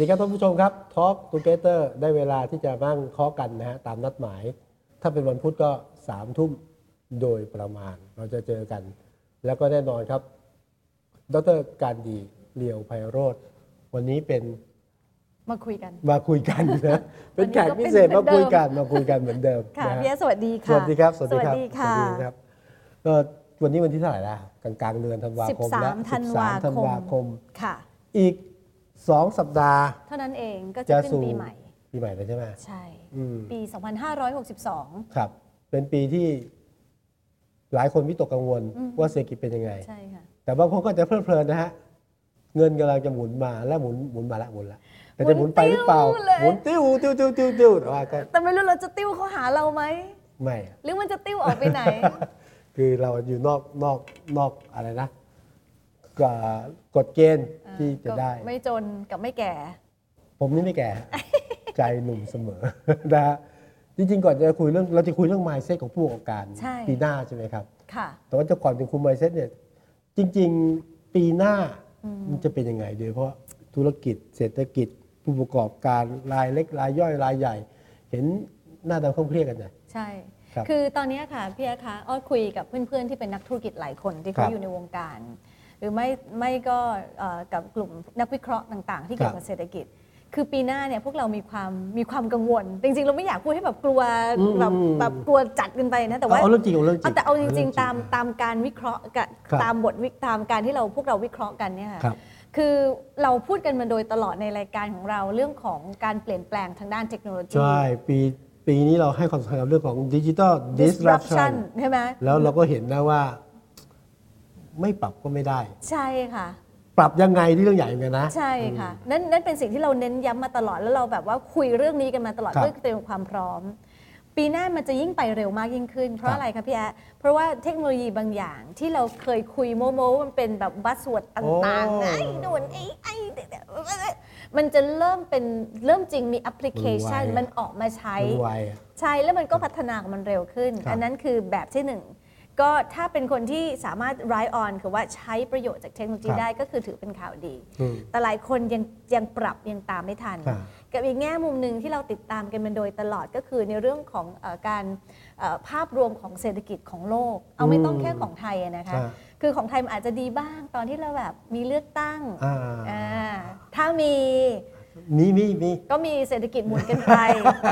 ดีครับท่านผู้ชมครับ Talk Together ได้เวลาที่จะนั่งเคาะกันนะฮะตามนัดหมาย ถ้าเป็นวันพุธก็สามทุ่มโดยประมาณ เราจะเจอกัน แล้วก็แน่นอนครับ ดรการดีเลียวไพโรธวันนี้เป็นมาคุยกัน มาคุยกันนะ เป็นแขกพิเศษวันนี้มาก็เป็นคุยกันมาคุยกันเหมือนเดิมค่ะนะฮะพี่แอสสวัสดีสค่ะวัสดีครับสวัสดีครับสวัสดีค่ะสวัสดีครับเอ่อวันนี้วันที่เท่าไหร่ละกลางกลางๆเดือนธันวาคมแล้ว13ธันวา13ธันคมวาคมค่ะ อีก สองสัปดาห์ เท่านั้นเองก็จะจะขึ้นสู่ปีใหม่ ปีใหม่แล้วใช่ไหมใช่ อืมปี 2562 ครับ เป็นปีที่หลายคนวิตกกังวลว่าเศรษฐกิจเป็นยังไง ใช่ค่ะ แต่บางคนก็จะเพลิดเพลินนะฮะ เงินกำลังจะหมุนมาและหมุนหมุนมาละหมุนละแต่จะหมุนไปหรือเปล่าหมุนติ้วติ้วติ้วติ้วติ้วแต่ว่าก็แต่ไม่รู้เราจะติ้วเขาหาเราไหม ไม่อะหรือมันจะติ้วออกไปไหน คือเราอยู่นอกนอกนอกอะไรนะ กฎกฎเกณฑ์ที่จะได้ก็ไม่จนกับไม่แก่ ผมนี่ไม่แก่ ใจหนุ่มเสมอนะฮะจริงๆ ก่อนจะคุยเรื่องเราจะคุยเรื่อง mindset ของผู้ประกอบการใช่ปีหน้าใช่ไหมครับค่ะแต่ว่าจะก่อนถึงคุย mindset เนี่ยจริง ๆ ปีหน้ามันจะเป็นยังไงโดยเฉพาะธุรกิจเศรษฐกิจผู้ประกอบการรายเล็กรายย่อยรายใหญ่ เห็นหน้าดำเคร่งเครียดกันเนี่ยใช่ครับคือตอนนี้ค่ะพี่แอร์คะอ้อคุยกับเพื่อนๆที่เป็นนักธุรกิจหลายคนที่ครัเขาบอยู่ในวงการ หรือไม่ไม่ก็เอ่อกับกลุ่มนักวิเคราะห์ต่างๆ ที่เกี่ยวกับเศรษฐกิจ คือปีหน้าเนี่ยพวกเรามีความมีความกังวล จริง ๆ เราไม่อยากพูดให้แบบกลัวอืมแบบอืมแบบกลัวจัดเกินไปนะแต่ว่าเอาเรื่องจริงเอาเรื่องจริเอางแต่เอาจริง ๆ ตามตามการวิเคราะห์กับครับตามบทวิตามการที่เราพวกเราวิเคราะห์กันเนี่ยค่ะครับคือเราพูดกันมาโดยตลอดในรายการของเราเรื่องของการเปลี่ยนแปลงทางด้านเทคโนโลยีใช่ปีปีนี้เราให้ความสำคัญกับเรื่องของดิจิ t a ล disruption ใช่ไหมแล้วเราก็เห็นนะว่า ไม่ปรับก็ไม่ได้ ใช่ค่ะ ปรับยังไงที่เรื่องใหญ่เหมือนกันนะ ใช่ค่ะ นั่นนั่นเป็นสิ่งที่เราเน้นย้ำมาตลอดแล้วเราแบบว่าคุยเรื่องนี้กันมาตลอดครับ เพื่อเตรียมความพร้อม ปีหน้ามันจะยิ่งไปเร็วมากยิ่งขึ้น เพราะครับอะไรคะพี่แอะเพราะว่าเทคโนโลยีบางอย่างที่เราเคยคุยโมโมมันเป็นแบบบัสวดต่างๆนะไอ้โน่นไอ้ไอ้มันจะเริ่มเป็นเริ่มจริงมีแอปพลิเคชันมันไวอะมันออกมาใช้ มันไวอะใช่ แล้วมันก็พัฒนาของมันเร็วขึ้น ครับอันนั้นคือแบบที่หนึ่ง ก็ถ้าเป็นคนที่สามารถ ride on คือว่าใช้ประโยชน์จากเทคโนโลยีครับได้ก็คือถือเป็นข่าวดีอืมแต่หลายคนยังยังปรับยังตามไม่ทันครับกับอีกแง่มุมหนึ่งที่เราติดตามกันมาโดยตลอดก็คือในเรื่องของเออการเอ่อภาพรวมของเศรษฐกิจของโลก เอาไม่ต้องแค่ของไทยอะนะคะอ่าคือของไทยมันอาจจะดีบ้างตอนที่เราแบบมีเลือกตั้งอ่าอ่าถ้ามี มีมีมีก็มีเศรษฐกิจหมุนกันไป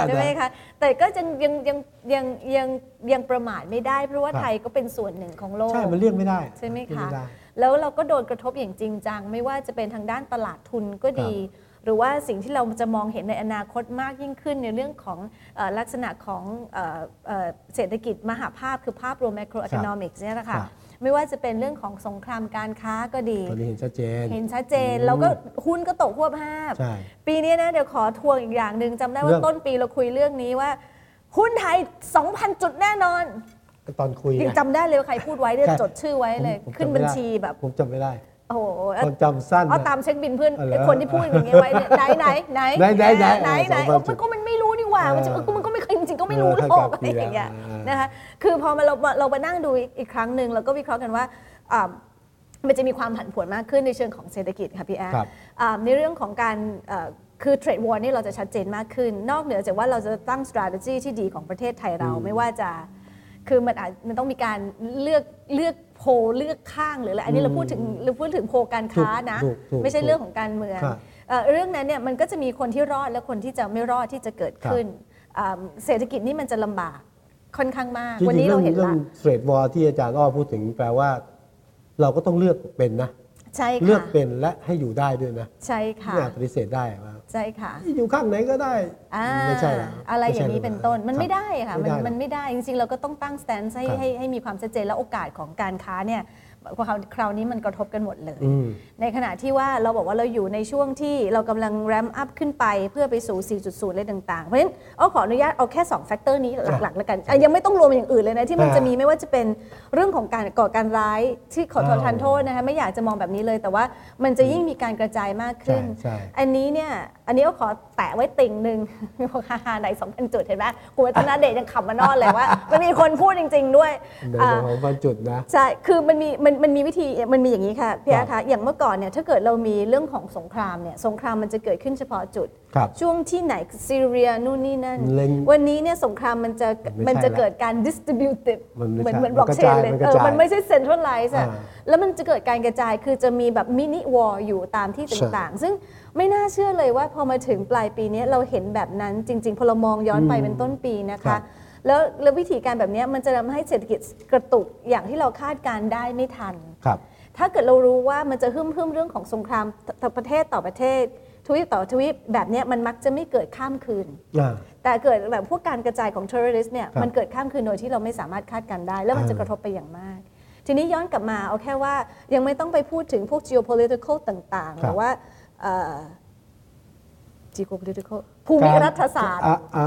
ใช่ไหมคะแต่ก็ยังยังยังยังยังยังประมาทไม่ได้ เพราะว่าครับไทยก็เป็นส่วนหนึ่งของโลก ใช่ มันเลี่ยงไม่ได้ ใช่ไหมเลี่ยงคะไม่ได้แล้วเราก็โดนกระทบอย่างจริงจัง ไม่ว่าจะเป็นทางด้านตลาดทุนก็ดี หรือว่าสิ่งที่เราจะมองเห็นในอนาคตมากยิ่งขึ้นในเรื่องของเออลักษณะของเอ่อเอ่อเศรษฐกิจมหาภาพคือภาพรวม macroeconomics เนี่ยนะครัคะบ ไม่ว่าจะเป็นเรื่องของสงครามการค้าก็ดี ตอนนี้เห็นชัดเจน เห็นชัดเจน แล้วก็หุ้นก็ตกหัวภาพ ใช่ ปีนี้นะเดี๋ยวขอทวงอีกอย่างหนึ่งจำได้ว่าเรื่อง ต้นปีเราคุยเรื่องนี้ว่า หุ้นไทย 2,000 จุดแน่นอนตอนคุยยังไงจำได้เลยว่าใครพูดไว้เนี่ยใช่จดชื่อไว้เลย ผมผมขึ้นจำไม่บัญได้ชีแบบ ผมจำไม่ได้โอ้โหคนจำสั้นเอานะ ตามเช็คบินเพื่อนอ๋อเหรอคนที่พูดอย่างเงี้ยไว้เนี่ยไหนไหนไหนไหนไหนไหนไหนไหนเออเออมันก็มันไม่รู้นี่หว่ามันจะเออมันก็ไม่เคยจริงๆก็ไม่รู้เออโลกเข้าอะไรใจอย่างเงี้ยปีแล้ว นะคะคือพอมาเราเรามานั่งดูอีกครั้งหนึ่งเราก็วิเคราะห์กันว่าอ่ามันจะมีความผันผวนมากขึ้นในเชิงของเศรษฐกิจค่ะพี่แอ๊ครับอ่าในเรื่องของการเอ่อคือ trade war นี่เราจะชัดเจนมากขึ้น นอกเหนือจากว่าเราจะตั้ง strategy ที่ดีของประเทศไทยเราอืมไม่ว่าจะคือมันอาจมันต้องมีการเลือกเลือก pole เลือกข้างหรืออะไรอันนี้เราพูดถึงเราพูดถึง pole การค้านะถูกถูกไม่ใช่ถูกเรื่องของการเมืองครับเอ่อเรื่องนั้นเนี่ยมันก็จะมีคนที่รอดและคนที่จะไม่รอดที่จะเกิดขึ้นอ่าเศรษฐกิจนี่มันจะลำบาก ค่อนข้างมากจริวันงๆนี้เรื่เราองเห็นเรื่อละงเทรดวอร์ที่อาจารย์อ้อพูดถึงแปลว่า เราก็ต้องเลือกเป็นนะใช่เลือกค่ะเป็นและให้อยู่ได้ด้วยนะ ใช่ค่ะไม่อาจปฏิเสธได้ว่าใช่ค่ะ อยู่ข้างไหนก็ได้อ่าไม่ใช่แล้วอะไรม่อใช่ย่างนี้เป็นต้นมันครับไม่ได้ค่ะไม่มันได้หรอกมันไม่ได้จริงๆเราก็ต้องตั้งสแตนให้ครับให้ให้มีความชัดเจนและโอกาสของการค้าเนี่ย คราวคราวนี้มันกระทบกันหมดเลยอืมในขณะที่ว่าเราบอกว่าเราอยู่ในช่วงที่เรากำลัง ramp up ขึ้นไปเพื่อไปสู่ 4.0 อะไรต่างๆ เพราะฉะนั้นเอาขออนุญาตเอาแค่ 2 factor นี้หลักๆแล้วกันอะยังไม่ต้องรวมอย่างอื่นเลยนะ ที่มันอ่าจะมีไม่ว่าจะเป็นเรื่องของการก่อการร้ายที่ขอโทษอ้าวทันโทษนะคะไม่อยากจะมองแบบนี้เลย แต่ว่ามันจะยิ่งมีการกระจายมากขึ้นใช่ใช่อันนี้เนี่ย อันนี้ก็ขอแตะไว้ติ่งหนึ่งพอคาฮาไหนสองพันจุดเห็นไหมคุณวัฒนาเดชยังขับมานอนเลยว่า มันมีคนพูดจริง ๆ ด้วยในอ่าเรื่องของบรรจุดนะใช่คือมันมีมันมันมีวิธีมันมีอย่างนี้ค่ะพี่อาครัคะบอย่างเมื่อก่อนเนี่ยถ้าเกิดเรามีเรื่องของสงครามเนี่ยสงครามมันจะเกิดขึ้นเฉพาะจุดครับช่วงที่ไหนซีเรียนู่นนี่นั่นเล็งวันนี้เนี่ยสงครามมันจะมันไม่ใช่มันจะเกิดการ distributed มันไม่เหมือนใช่เหมือนบมัล็อนกกระเชจานยเลยมันกระเออจายมันไม่ใช่ centralize อะอ่าแล้วมันจะเกิดการกระจายคือจะมีแบบมินิวอร์อยู่ตามที่ต่างๆ ซึ่ง ไม่น่าเชื่อเลยว่าพอมาถึงปลายปีนี้เราเห็นแบบนั้นจริง ๆ พอเรามองย้อนไปอืมเป็นต้นปีนะครัคะ บ แล้วแล้ววิธีการแบบเนี้ยมันจะทำให้เศรษฐกิจกระตุกอย่างที่เราคาดการณ์ได้ไม่ทัน ครับ ถ้าเกิดเรารู้ว่ามันจะหึ่มหึ่มเรื่องของสงครามตประเทศต่อประเทศ ทวีปต่อทวีปแบบเนี้ยมันมักจะไม่เกิดข้ามคืน อ่า แต่เกิดแบบพวกการกระจายของ terrorist เนี่ยครับมันเกิดข้ามคืนโดยที่เราไม่สามารถคาดการณ์ได้ แล้วมันจะอ่ากระทบไปอย่างมาก ทีนี้ย้อนกลับมาเอาแค่ว่ายังไม่ต้องไปพูดถึงพวก geopolitical ต่างๆคหรับรือว่า เอ่อ geopolitical ภูมิรัฐศาสตร์อะอะ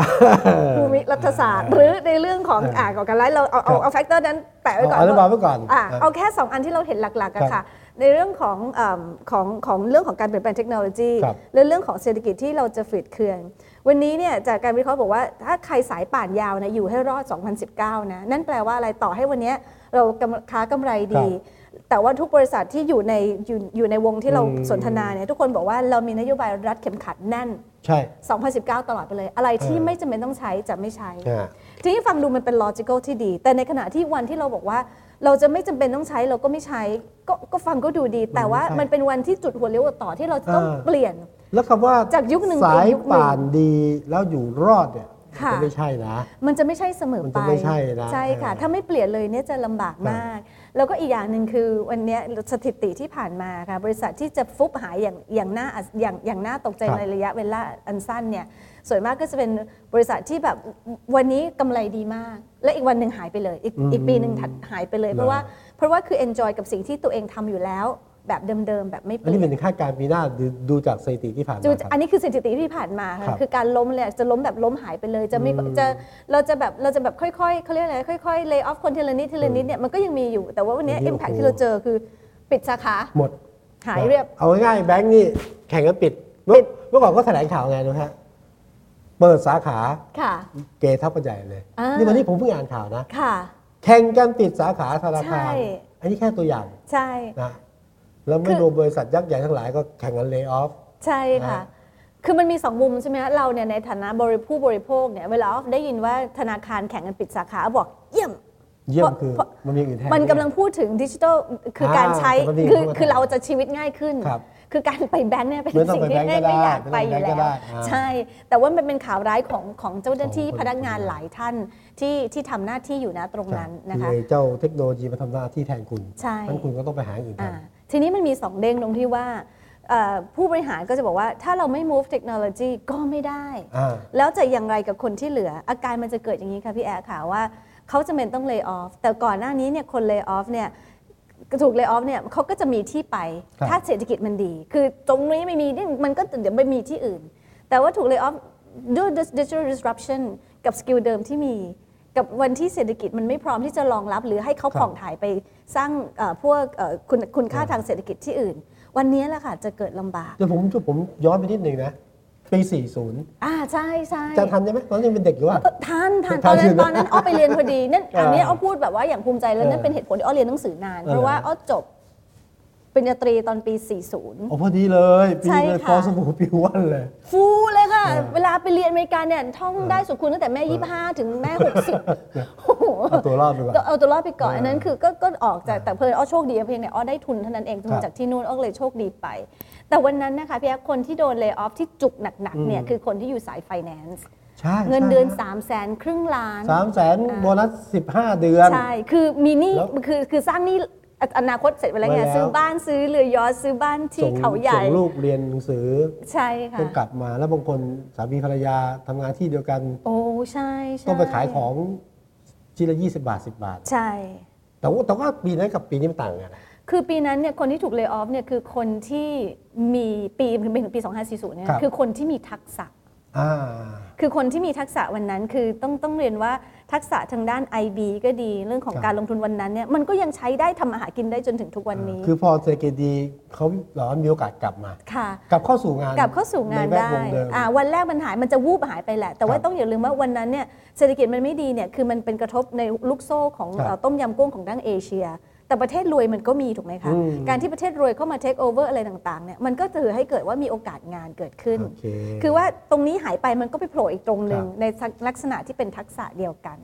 ภูมิรัฐศาสตร์ หรือในเรื่องของอ่าอ่าก่อการร้ายเราเอาเอาครับเอา factor นั้นแปะไว้ก่อนเอาอนุบาลไว้ก่อนอ่าอะเอาแค่ 2 อันที่เราเห็นหลักๆครัอะบค่ะ ในเรื่องของเอิ่มของของเรื่องของการเปลี่ยนแปลงเทคโนโลยีครับและเรื่องของเศรษฐกิจที่เราจะฝืดเคือง วันนี้เนี่ยจากการวิเคราะห์บอกว่าถ้าใครสายป่านยาวนะอยู่ให้รอด 2019 นะ นั่นแปลว่าอะไรต่อให้วันเนี้ยเรากำค้ากำไรดี แต่ว่าทุกบริษัทที่อยู่ในอยู่อยู่ในวงที่เราอืมสนทนาเนี่ยทุกคนบอกว่าเรามีนโยบายรัดเข็มขัดแน่น ใช่ 2019 ตลอดไปเลย อะไรที่เออไม่จำเป็นต้องใช้จะไม่ใช้อ่าทีนี้ฟังดูมันเป็น logical ที่ดี แต่ในขณะที่วันที่เราบอกว่า เราจะไม่จำเป็นต้องใช้เราก็ไม่ใช้ก็ก็ฟังก็ดูดี แต่ว่าใช่มันเป็นวันที่จุดหัวเลี้ยวหัวต่อที่เราจะต้องเออเปลี่ยน แล้วคำว่าจากยุคหนึ่งไปสายยุคหนึ่งป่านดีแล้วอยู่รอดเนี่ยค่ะก็ไม่ใช่นะ มันจะไม่ใช่เสมอมันไปจะไม่ใช่นะ ใช่ค่ะเออถ้าไม่เปลี่ยนเลยเนี่ยจะลำบากมาก แล้วก็อีกอย่างหนึ่งคือวันเนี้ยสถิติที่ผ่านมาค่ะบริษัทที่จะฟุบหายอย่างอย่างน่าอัศอย่างอย่างน่าตกใจครับในระยะเวลาอันสั้นเนี่ยส่วนมากก็จะเป็นบริษัทที่แบบวันนี้กำไรดีมาก และอีกวันหนึ่งหายไปเลย อีกอืมอีกปีหนึ่งถัดหายไปเลยเหรอเพราะว่าเพราะว่าคือ enjoy กับสิ่งที่ตัวเองทำอยู่แล้ว แบบเดิมๆแบบไม่เปอันนี้ลี่ยนเป็นคาดการณ์ปีหน้าดูดูจากสถิติที่ผ่านมาจูครับอันนี้คือสถิติที่ผ่านมาค่ะครับคือการล้มเลยจะล้มแบบล้มหายไปเลยจะไม่อืมจะเราจะแบบเราจะแบบค่อยๆเขาเรียกอะไรค่อยๆ lay off คนทีละนิดทีละนิดเนี่ยมันก็ยังมีอยู่แต่ว่าวันนี้อันนี้ impact โอ้โหที่เราเจอคือปิดสาขาหมดหายเรียบ เอาง่ายๆแบงก์นี่แข่งกันปิดเมื่อปิดเมื่อก่อนก็แถลงข่าวไงรู้ฮะเปิดสาขาค่ะเกทับปัญใหญ่เลยอ่านี่นี่วันนี้ผมเพิ่งอ่านข่าวนะค่ะแข่งกันปิดสาขาธนาคารใช่อันนี้แค่ตัวอย่างใช่นะ แล้วไม่คือรวมบริษัทยักษ์ใหญ่ทั้งหลายก็แข่งกันเลิกออฟใช่ค่ะนะคือมันมีสองมุมใช่ไหมคะเราเนี่ยในฐานะบริผู้บริโภคเนี่ยเวลาได้ยินว่าธนาคารแข่งกันปิดสาขาบอกเยี่ยมเยี่ยมเพราะคือเพราะมันมีอย่างอื่นแทนมันกำลังพูดถึงดิจิทัลคือการใช้อ่าแต่มันมีคือเข้ามาคือเราจะชีวิตง่ายขึ้นครับคือการไปแบงค์เนี่ยเป็นไม่ต้องสิ่งไปที่แบงค์ไม่ก็ได้ไม่อยากไปอไม่ยู่ต้องไปแบงค์ก็แล้ได้วอ่าใช่ แต่ว่ามันเป็นข่าวร้ายของของเจ้าหน้าที่ของคนพนักงานหลายท่านที่ที่ทำหน้าที่อยู่นะตรงนั้นนะคะอเจ้าเทคโนโลยีมาทำหน้าที่แทนคุณใช่งั้นคุณก็ต้องไปหาอย่างอื่นอ่าทำ ทีนี้มันมีสองเด้งตรงที่ว่าเอ่อผู้บริหารก็จะบอกว่าถ้าเราไม่ move technology ก็ไม่ได้อ่าแล้วจะอย่างไรกับคนที่เหลือ อาการมันจะเกิดอย่างนี้ค่ะพี่แอร์ค่ะว่าเขาจะเป็นต้อง lay off แต่ก่อนหน้านี้เนี่ยคน lay off เนี่ยถูก lay off เนี่ยเขาก็จะมีที่ไปครับถ้าเศรษฐกิจมันดี คือตรงนี้ไม่มีนี่มันก็เดี๋ยวไปมีที่อื่น แต่ว่าถูก lay off ด้วย digital disruption กับสกิลเดิมที่มี กับวันที่เศรษฐกิจมันไม่พร้อมที่จะรองรับหรือให้เขาครับผ่องถ่ายไปสร้างเอ่อพวกเอ่อคุณคุณค่าครับทางเศรษฐกิจที่อื่น วันนี้แหละค่ะจะเกิดลำบากเดี๋ยวผมผมย้อนไปนิดหนึ่งนะปี 40 อ่าใช่ใช่จะทันใช่ไหมตอนนั้นยังเป็นเด็กอยู่ว่าเออทันทันทัตอนนนั้นใช่ไหมตอนนั้นอ้อไปเรียนพอดีนั่นเอออัอันนี้อ้อพูดแบบว่าอย่างภูมิใจแล้วนั่นเออเป็นเหตุผลที่อ้อเรียนหนังสือนานเออเพราะว่าอ้อจบ ปริญญาตรีตอนปีโอ้พอดีเลย ปีใช่เลยค่ะ ฟอสบูปิววันเลย40ฟูเลยค่ะ เออเวลาไปเรียนอเมริกาเนี่ยท่องได้สุดคุณตั้งแต่แม่ 25 ถึงแม่ 60โอ้โหเอาตัวรอดไปก่อนก็เอาตัวรอดไปก่อน เอออัอันนั้นคือก็ก็ออกจากแต่เพิ่นอ้อโชคดีเพียงแต่อ้อได้ทุนเท่านั้นเองทุนครับจากที่นู่นอ้อก็เลยโชคดีไป แต่วันนั้นนะคะพี่แอ๊กคนที่โดนเล y off ที่จุกหนัก ๆ เนี่ย อืม คือคนที่อยู่สายไฟแนนซ์ใช่เงินเดือน 3 0 0แสนครึ่งล้าน สามแสนโบนัส15เดือน ใช่ คือมีหนี้แล้วคือคือสร้างหนี้ ออนาคตเสร็จไปแล้วไงไว้แล้วซื้อบ้านซื้อเรือยอชต์ซื้อบ้านที่ส่งเขาใหญ่ส่งลูกเรียนหนังสือใช่ค่ะต้องกลับมาแล้วบางคนสามีภรรยาทำงานที่เดียวกัน โอ้ใช่ใช่ต้องไปขายของชิ้นละ20 บาท 10 บาท ใช่ แต่ว่าแต่ว่าปีนั้นกับปีนี้มันต่างกันนะคือปีนั้นเนี่ยคนที่ถูกเล y off เนี่ยคือคนที่มีปีเป็นถึงปี 2540เนี่ยครับคือคนที่มีทักษะอ่าคือคนที่มีทักษะวันนั้นคือต้องต้องเรียนว่า ทักษะทางด้าน IB ก็ดีเรื่องของครับการลงทุนวันนั้นเนี่ยมันก็ยังใช้ได้ทำมาหากินได้จนถึงทุกวันนี้ คือพอเศรษฐกิจดีเขาหรอมีโอกาสกลับมา ค่ะ กลับเข้าสู่งานกลับเข้าสู่งานใแวได้วงเดิมอ่าวันแรกมันหายมันจะวูบหายไปแหละ แต่ว่าครับต้องอย่าลืมว่าวันนั้นเนี่ยเศรษฐกิจมันไม่ดีเนี่ยคือมันเป็นกระทบในลูกโซ่ของครับเอ่อต้มยำกุ้งของดั้งเอเชีย แต่ประเทศรวยมันก็มีถูกไหมคะอืมการที่ประเทศรวยเข้ามา take over อะไรต่างๆเนี่ยมันก็ถือให้เกิดว่ามีโอกาสงานเกิดขึ้นโอเคคือว่าตรงนี้หายไปมันก็ไปโผล่อีกตรงหนึ่งครับในลักษณะที่เป็นทักษะเดียวกัน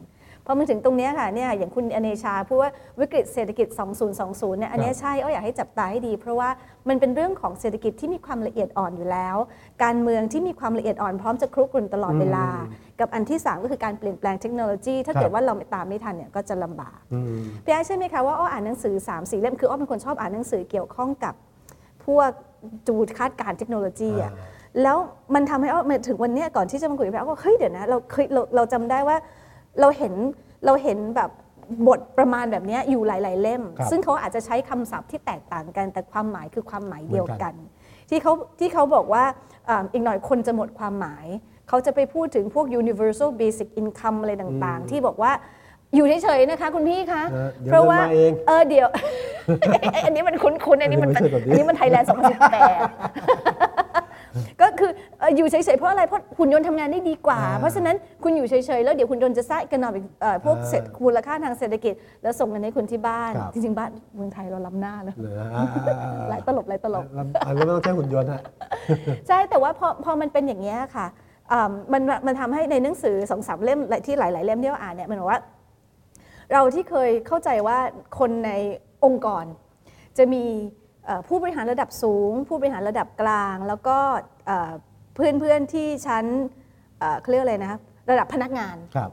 พอมาถึงตรงเนี้ยค่ะเนี่ยอย่างคุณอเนชาพูดว่าวิกฤตเศรษฐกิจ 2020 เนี่ยอันเนี้ยครับใช่อ้ออยากให้จับตาให้ดี เพราะว่ามันเป็นเรื่องของเศรษฐกิจที่มีความละเอียดอ่อนอยู่แล้ว การเมืองที่มีความละเอียดอ่อนพร้อมจะครุกรุ่นตลอดเวลา กับอันที่ 3 ก็คือการเปลี่ยนแปลงเทคโนโลยี ถ้าครับเกิดว่าเราไม่ตามไม่ทันเนี่ยก็จะลำบากอืมพี่ไอ้ใช่ไหมคะว่าอ้ออ่านหนังสือ3ามสี่เล่มคืออ้อเป็นคนชอบอ่านหนังสือเกี่ยวข้องกับพวกจูดคาดการณ์เทคโนโลยีอะแล้วมันทำให้อ้อมาถึงวันเนี้ยก่อนที่จะมาคุยกับพี่อ้อก็เฮ้ยเดี๋ยวนะเราเคยเราเราจำได้ว่า เราเห็นเราเห็นแบบบทประมาณแบบเนี้ยอยู่หลาย ๆ เล่มครับซึ่งเขาอาจจะใช้คำศัพท์ที่แตกต่างกัน แต่ความหมายคือความหมายเดียวกัน ที่เขาที่เขาบอกว่าอ่าอีกหน่อยคนจะหมดความหมาย เขาจะไปพูดถึงพวก universal basic income อะไรต่างๆ ที่บอกว่าอยู่เฉยๆนะคะคุณพี่คะเออเดี๋ยวเพราะว่าเงินมาเองเออเดี๋ยว อันนี้มันคุ้นๆอันนี้มันไม่ใช่แบบนี้อันนี้มันไทยแลนด์2018 ก็คือเอ่ออยู่เฉยๆเพราะอะไรเพราะหุ่นยนต์ทำงานได้ดีกว่าอ่า เพราะฉะนั้นคุณอยู่เฉยๆแล้วเดี๋ยวหุ่นยนต์จะสร้างกันนอพวกอ่าเศรษฐมูลค่าทางเศรษฐกิจ แล้วส่งเงินให้คุณที่บ้านครับจริงๆบ้านเมืองไทยเราล้ำหน้าแล้วเหลืออ่าอ่าอ่าหลายตลบหลายตลบแล้วอันนี้ไม่ต้องใช้หุ่นยนต์ฮะใช่แต่ว่าพอพอมันเป็นอย่างนี้ยค่ะอ่ามันมันทำให้ในหนังสือสองสามเล่มที่หลาย ๆ เล่มที่เราอ่านเนี่ยมันบอกว่า เราที่เคยเข้าใจว่าคนในองค์กรจะมีเอ่อ ผู้บริหารระดับสูง ผู้บริหารระดับกลาง แล้วก็เพื่อนเพื่อนๆที่ชั้นเอ่อเขาเรียกอะไรนะครับระดับพนักงานครับ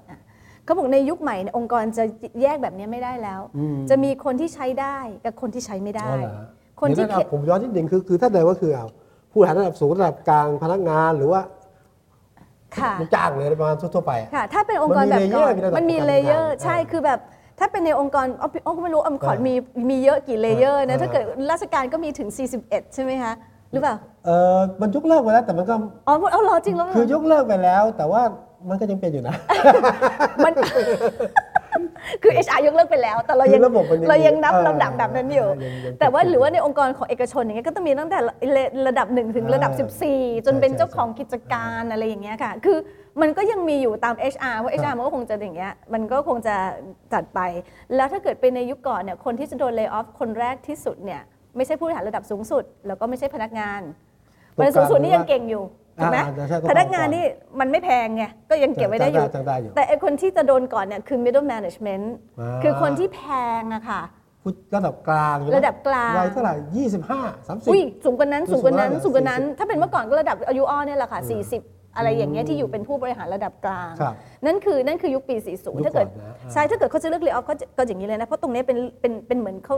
เขาบอกในยุคใหม่เนี่ยองค์กรจะแยกแบบนี้ไม่ได้แล้วอืมจะมีคนที่ใช้ได้กับคนที่ใช้ไม่ได้อ๋อเหรอฮะคนที่เดี๋ยวะผมย้อนนิดหนึ่งคือคือถ้าเดิมก็คือเอาผู้บริหารระดับสูงระดับกลางพนักงานหรือว่าค่ะลูกจ้างเลยประมาณทั่วๆไปอะค่ะถ้าเป็นองค์กรแบบก่อนมันมี layer มีระดับมันมีการเลเยอร์ทำงานใช่อ่าคือแบบ ถ้าเป็นในองค์กรอ๋ออ๋อก็ไม่รู้องค์กรอ่ามีมีมีเยอะกี่ layer นะอ่าถ้าเกิดราชการก็มีถึง 41 ใช่ไหมคะหรือเปล่าเออมันยกเลิกไปแล้วแต่มันก็อ๋อเอาเหรอจริงแล้วเหรอคือยกเลิกไปแล้ว แต่ว่ามันก็ยังเป็นอยู่นะมันคือ HR ยกเลิกไปแล้ว แต่เรายังคือระบบมันยังเรายังนับเออลำดับแบบนั้นอยู่ยังยังแต่ว่าหรือว่าในองค์กรของเอกชนอย่างเงี้ยก็ต้องมีตั้งแต่ระดับ 1 ถึงระดับ 14 จนเป็นใช่เจ้าของกิจการอะไรอย่างเงี้ยค่ะ คือ มันก็ยังมีอยู่ตาม HR เพราะ HR มันก็คงจะอย่างเงี้ยมันก็คงจะจัดไป แล้วถ้าเกิดเป็นในยุคก่อนเนี่ยคนที่จะโดนเลิกออฟคนแรกที่สุดเนี่ยไม่ใช่ผู้บริหารระดับสูงสุด แล้วก็ไม่ใช่พนักงานพนักงานสูงสุดนี่ยังเก่งอยู่ถูกไหมอ่าใช่ต้องพนักงานนี่มันไม่แพงไงก็ยังเก็บไว้ได้อยู่จ้างได้อยู่ แต่ไอคนที่จะโดนก่อนเนี่ยคือ middle management อ่าคือคนที่แพงอะค่ะผู้ระดับกลางอยู่นระดับกลางวัยเท่าไหร่ยี่สิบห้าสามสิบอุ้ยสูงกว่านั้นสูสูงงกว่านั้นกว่านั้นสูงกว่านั้น40ถ้าเป็นเมื่อก่อนก็ระดับอายุอ้อเนี่ยแหละค่ะ40 อะไรอย่างเงี้ยที่อยู่เป็นผู้บริหารระดับกลางครับนั่นคือนั่นคือยุคปียุค40 ถ้าเกิดก่อนนะอ่าใช่ถ้าเกิดเขาจะเลือกเลิกออฟก็จะก็อย่างนี้เลยนะ เพราะตรงเนี้ยเป็นเป็นเป็นเหมือนเขา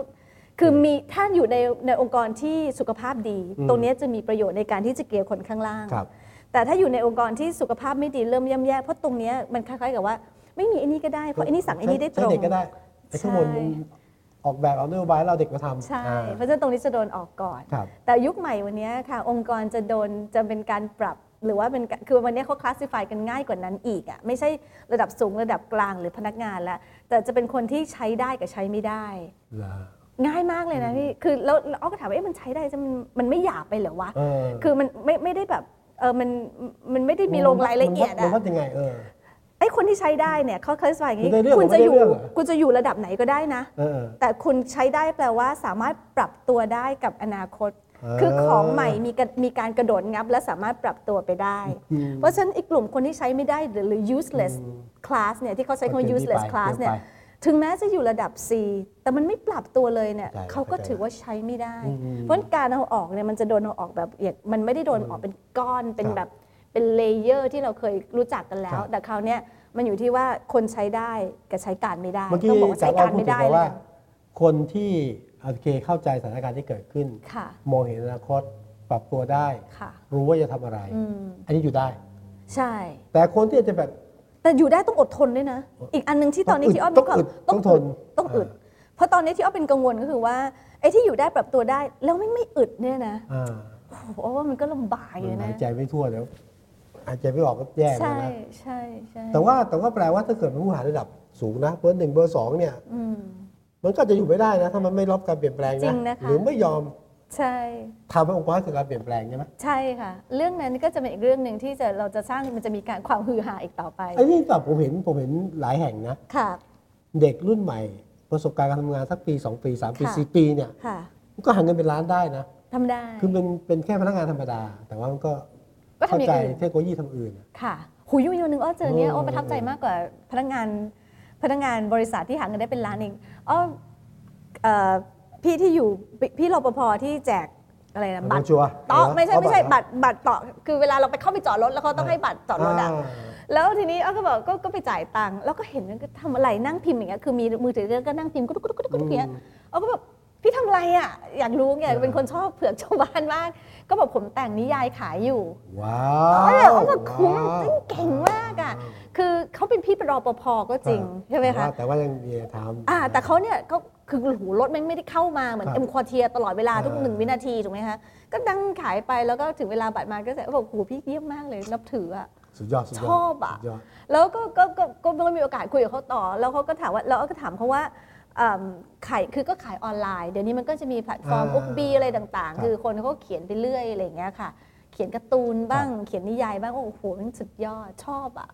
คือมีถ้าอยู่ในในองค์กรที่สุขภาพดีอืมตรงเนี้ยจะมีประโยชน์ในการที่จะเกลี่ยคนข้างล่างครับแต่ถ้าอยู่ในองค์กรที่สุขภาพไม่ดีเริ่มย่ำแย่เพราะตรงเนี้ยมันคล้ายๆกับว่า ไม่มีไอ้นี่ก็ได้เพราะไอ้นี่สั่งไอ้นี่ได้ตรงใช้เด็กก็ได้ไอ้ข้างบนใช่มันออกแบบเอานโยบายแล้วเราเด็กมาทำใช่อ่าเพราะฉะนั้นตรงนี้จะโดนออกก่อนครับแต่ยุคใหม่วันนี้ค่ะ องค์กรจะโดนจะเป็นการปรับ หรือว่าเป็นการคือวันนี้เขาคลาสสิฟายกันง่ายกว่านั้นอีกอะไม่ใช่ระดับสูงระดับกลางหรือพนักงานแล้ว แต่จะเป็นคนที่ใช้ได้กับใช้ไม่ได้เหรอง่ายมากเลยนะพี่คือแล้วแล้วอ้อก็ถามว่าเอ๊ะมันใช้ได้จะมันมันไม่หยาบไปเหรอวะเออคือมันไม่ไม่ได้แบบเออมันมันไม่ได้มีลงรายละเอียดมันอะวัดยังไงเออไอ้คนที่ใช้ได้เนี่ยเขาคลาสสิฟายอย่างนี้มันได้เรื่องคุณจะอยู่ไม่ได้เรื่องเหรอคุณจะอยู่ระดับไหนก็ได้นะเออแต่คุณใช้ได้แปลว่าสามารถปรับตัวได้กับอนาคตเออ คือของใหม่มีการมีการกระโดดงับ และสามารถปรับตัวไปได้อืมเพราะฉะนั้นอีกกลุ่มคนที่ใช้ไม่ได้หรือหรือ useless class เนี่ยที่เขาใช้คำว่าก็เกินที่ useless ไป class เกินไปเนี่ยถึงแม้จะอยู่ระดับ C แต่มันไม่ปรับตัวเลยเนี่ยใช่เขาก็เข้าใจถือว่าใช้ไม่ได้อืมเพราะฉะนั้นการเอาออกเนี่ยมันจะโดนเอาออกแบบอย่างมันไม่ได้โดนออกเป็นก้อนเป็นครับแบบเป็น layer ที่เราเคยรู้จักกันแล้ควรับแต่คราวเนี้ยมันอยู่ที่ว่าคนใช้ได้กับใช้การไม่ได้เมื่อกี้ต้องบอกว่าจาใช้กกาเรารพูดไม่ถึงได้บอกเลว่ายคนที่ โอเคเข้าใจสถานการณ์ที่เกิดขึ้นค่ะมองเห็นอนาคตปรับตัวได้ค่ะรู้ว่าจะทำอะไรอืมอันนี้อยู่ได้ ใช่ แต่คนที่อาจจะแบบแต่อยู่ได้ต้องอดทนด้วยนะ อีกอันหนึงที่ตอนนี้ที่อ้อมต้องอึดต้องทนต้องอึดเพราะตอนนี้ที่อ้อมเป็นกังวลก็คือว่าไอ้ที่อยู่ได้ปรับตัวได้แล้วไม่ไม่อึดเนี่ยนะอ่าโอ้โหอ้อว่ามันก็ลำบากอยู่มันนะหายใจไม่ทั่วเดี๋ยวอาจจะไม่ออกก็แย่เหมือนใช่กันนะใช่ใช่แต่ว่าแต่ว่าแปลว่าถ้าเกิดเป็นผู้บริหารระดับสูงนะเบอร์หนึ่งเบอร์สองเนี่ยอื มมันก็จะอยู่ไม่ได้นะ ถ้ามันไม่รับการเปลี่ยนแปลงจรินะงนะคะ หรือไม่ยอมใช่ ทำให้องค์กรเกิดการเปลี่ยนแปลงใช่ไหมใช่ค่ะ เรื่องนั้นก็จะเป็นอีกเรื่องหนึ่งที่จะเราจะสร้างมันจะมีการความฮือฮาอีกต่อไปไอ้นี่แบบผมเห็นผมเห็นหลายแห่งนะ ค่ะ เด็กรุ่นใหม่ ประสบการณ์การทำงานสักปี 2 ปี 3 ปี ค่ะ 4 ปีเนี่ยค่ะมันก็หาเงินเป็นล้านได้นะ ทำได้คือเป็นเป็นแค่พนักงานธรรมดา แต่ว่ามันก็ก็เข้าทำอย่างใจอื่น เทคโนโลยีทำอื่น ค่ะหูยุ่ยนึงอ้อเจอเนี้ยเอออ้อประทับใจมากกว่าพนักงานพนักงานบริษัทที่หาเงินได้เป็นล้านเอง อ้อเอ่อพี่ที่อยู่พี่พี่รปภที่แจกอะไรนะบัตรชัวร์ต่อไม่ใช่ไม่ใช่เอาบัตรบัตรต่อคือเวลาเราไปเข้าไปจอดรถแล้วเขาต้องให้บัตรจอดรถอะาแล้วทีนี้อ้อก็บอกก็ก็ไปจ่ายตังค์แล้วก็เห็นมันก็ทำอะไรนั่งพิมพ์อย่างเงี้ยคือมีมือถือก็นั่งพิมพ์กุ๊กกุ๊กกุ๊กกุ๊กอย่างเงี้ยอ้อก็แบบ พี่ทำอะไรอะ อยากรู้ไงอ่าเป็นคนชอบเผือกชาวบ้านมาก ก็บอกผมแต่งนิยายขายอยู่ ว้าอ๋อวเนี่ยอ้อแบบคุ้มว้าวเก่งมากอะ คือเขาเป็นพี่เป็นรปภก็จริงใช่ไหมคะ แต่ว่ายังมีทำ อ่าแต่เขาเนี่ยก็คือหูรถแม่งไม่ได้เข้ามา เหมือนครับเอ็มควอเทียตลอดเวลาทุกอ่า หนึ่งวินาทีถูกไหมคะก็ดังขายไปแล้วก็ถึงเวลาบัตรมาก็จะบอกโหพี่เยี่ยมมากเลยนับถืออะ สุดยอดสุดยอดชอบอะ สุดยอด แล้วก็ก็ก็ก็ไม่มีโอกาสคุยกับเขาต่อ แล้วเขาก็ถามว่าแล้วก็ถามเขาว่าอืม ขายคือก็ขายออนไลน์ เดี๋ยวนี้มันก็จะมีแพลตฟอร์มอ่า Ookbee อะไรต่างครับๆคือคนเขาก็เขียนไปเรื่อยอะไรอย่างเงี้ยค่ะ เขียนการ์ตูนบ้างเขียนนิยายบ้างโอ้โหมันสุดยอดชอบอะ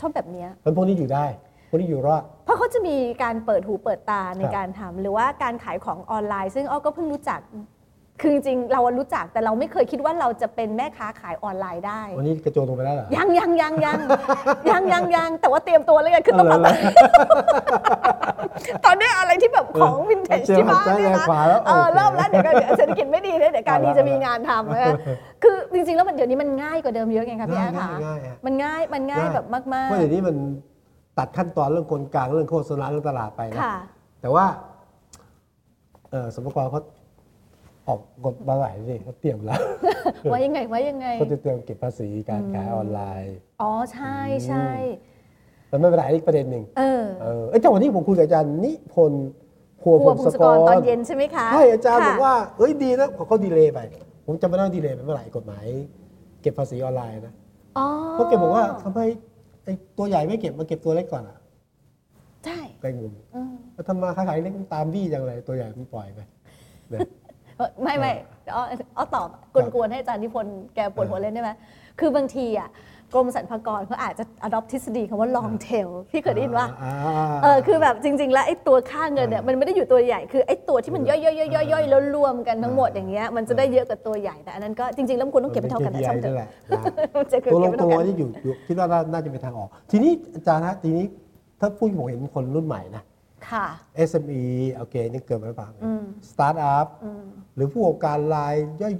ชอบแบบเนี้ยมันพวกนี้อยู่ได้พวกนี้อยู่รอดเพราะเขาจะมีการเปิดหูเปิดตาในครับการทำหรือว่าการขายของออนไลน์ ซึ่งอ้อก็เพิ่งรู้จัก คือจริงๆเรารู้จักแต่เราไม่เคยคิดว่าเราจะเป็นแม่ค้าขายออนไลน์ได้ วันนี้กระโจนลงไปแล้วเหรอ ยังยังยังยังยังยังยังแต่ว่าเตรียมตัวแล้วกันคือต้องเอาแบเหรบอตอนนี้อะไรที่แบบของวินเทจเจอที่บ้านหันซ้ายเนี่ยแลนะขวาแล้วเออโอเคเริ่มแล้วเดี๋ยวก็เดี๋ยวเศรษฐกิจไม่ดีเลยเดี๋ยวการดีเอาละจะมีงานทำนะคะคือจริงๆแล้วมันเดี๋ยวนี้มันง่ายกว่าเดิมเยอะไงคะพี่แอ๊ค่ะง่ายง่ายฮะมันง่ายมันง่ายแบบมากเพราะเดี๋ยวนี้มันตัดขั้นตอนเรื่องคนกลางเรื่องโฆษณาเรื่องตลาดไปๆนะค่ะแต่ว่าเออสมมกรเขา ออกกฎมาหลายนี่เขาเตรียมแล้วว่ายังไงว่ายังไงเขาจะเตรียมเก็บภาษีการขายออนไลน์ อ๋อใช่ใช่แต่ไม่เป็นไรอีกประเด็นหนึ่งเออเออเอ้ยแต่วันนี้ผมคุยกับอาจารย์นิพนธ์พัวคพรัวงพงศศกกรรตอนเย็นใช่ไหมคะ ใช่อาจารย์ค่ะบอกว่าเอ้ยดีนะเขาดีเลย์ไป ผมจำไม่ได้ว่าดีเลย์ไปเมื่อไหร่กฎหมาย เก็บภาษีออนไลน์นะอ๋อเพราะแกบอกว่าทำไมไอ้ตัวใหญ่ไม่เก็บมาเก็บตัวเล็กก่อนอะใช่แกงงอืมแล้วทำมาค้าขายเล็กมันตามบี้จังเลยตัวใหญ่มันปล่อยไปเนี่ยเออ ไม่ไม่อ้ออ้อตอบกวนๆให้อาจารย์นิพนธ์แกปวดหัวเล่นได้ไหมคือบางทีอะกรมสรรพากรเขาอาจจะ adopt ทฤษฎีคำว่า long tail พี่เคยได้ยินว่าอ่าเออคือแบบจริง ๆ แล้วไอ้ตัวค่าเงินเนี่ยอ่ามัมันไม่ได้อยู่ตัวใหญ่คือไอ้ตัวที่มันย่อยๆๆๆๆแล้วรวมกันทั้งหมดอ่าอย่างเงี้ยมันจะได้เยอะกว่าตัวใหญ่แต่อันนั้นก็จริงๆแล้วมันควรต้องเก็บให้เท่ากันนะมัช่างป็เถ KPI อะนั่นแหละนะมันจะเก็บตัวลงให้ตัวเท่ากันนี่อยู่อยู่คิดว่าน่าน่าจะเป็นทางออก ทีนี้อาจารย์ฮะทีนี้ถ้าพูดผมเห็นคนรุ่นใหม่นะค่ะ SME โอเคนี่เกิดมาบ้างอืมสตาร์ทอัพอืม หรือผู้ประกอบการราย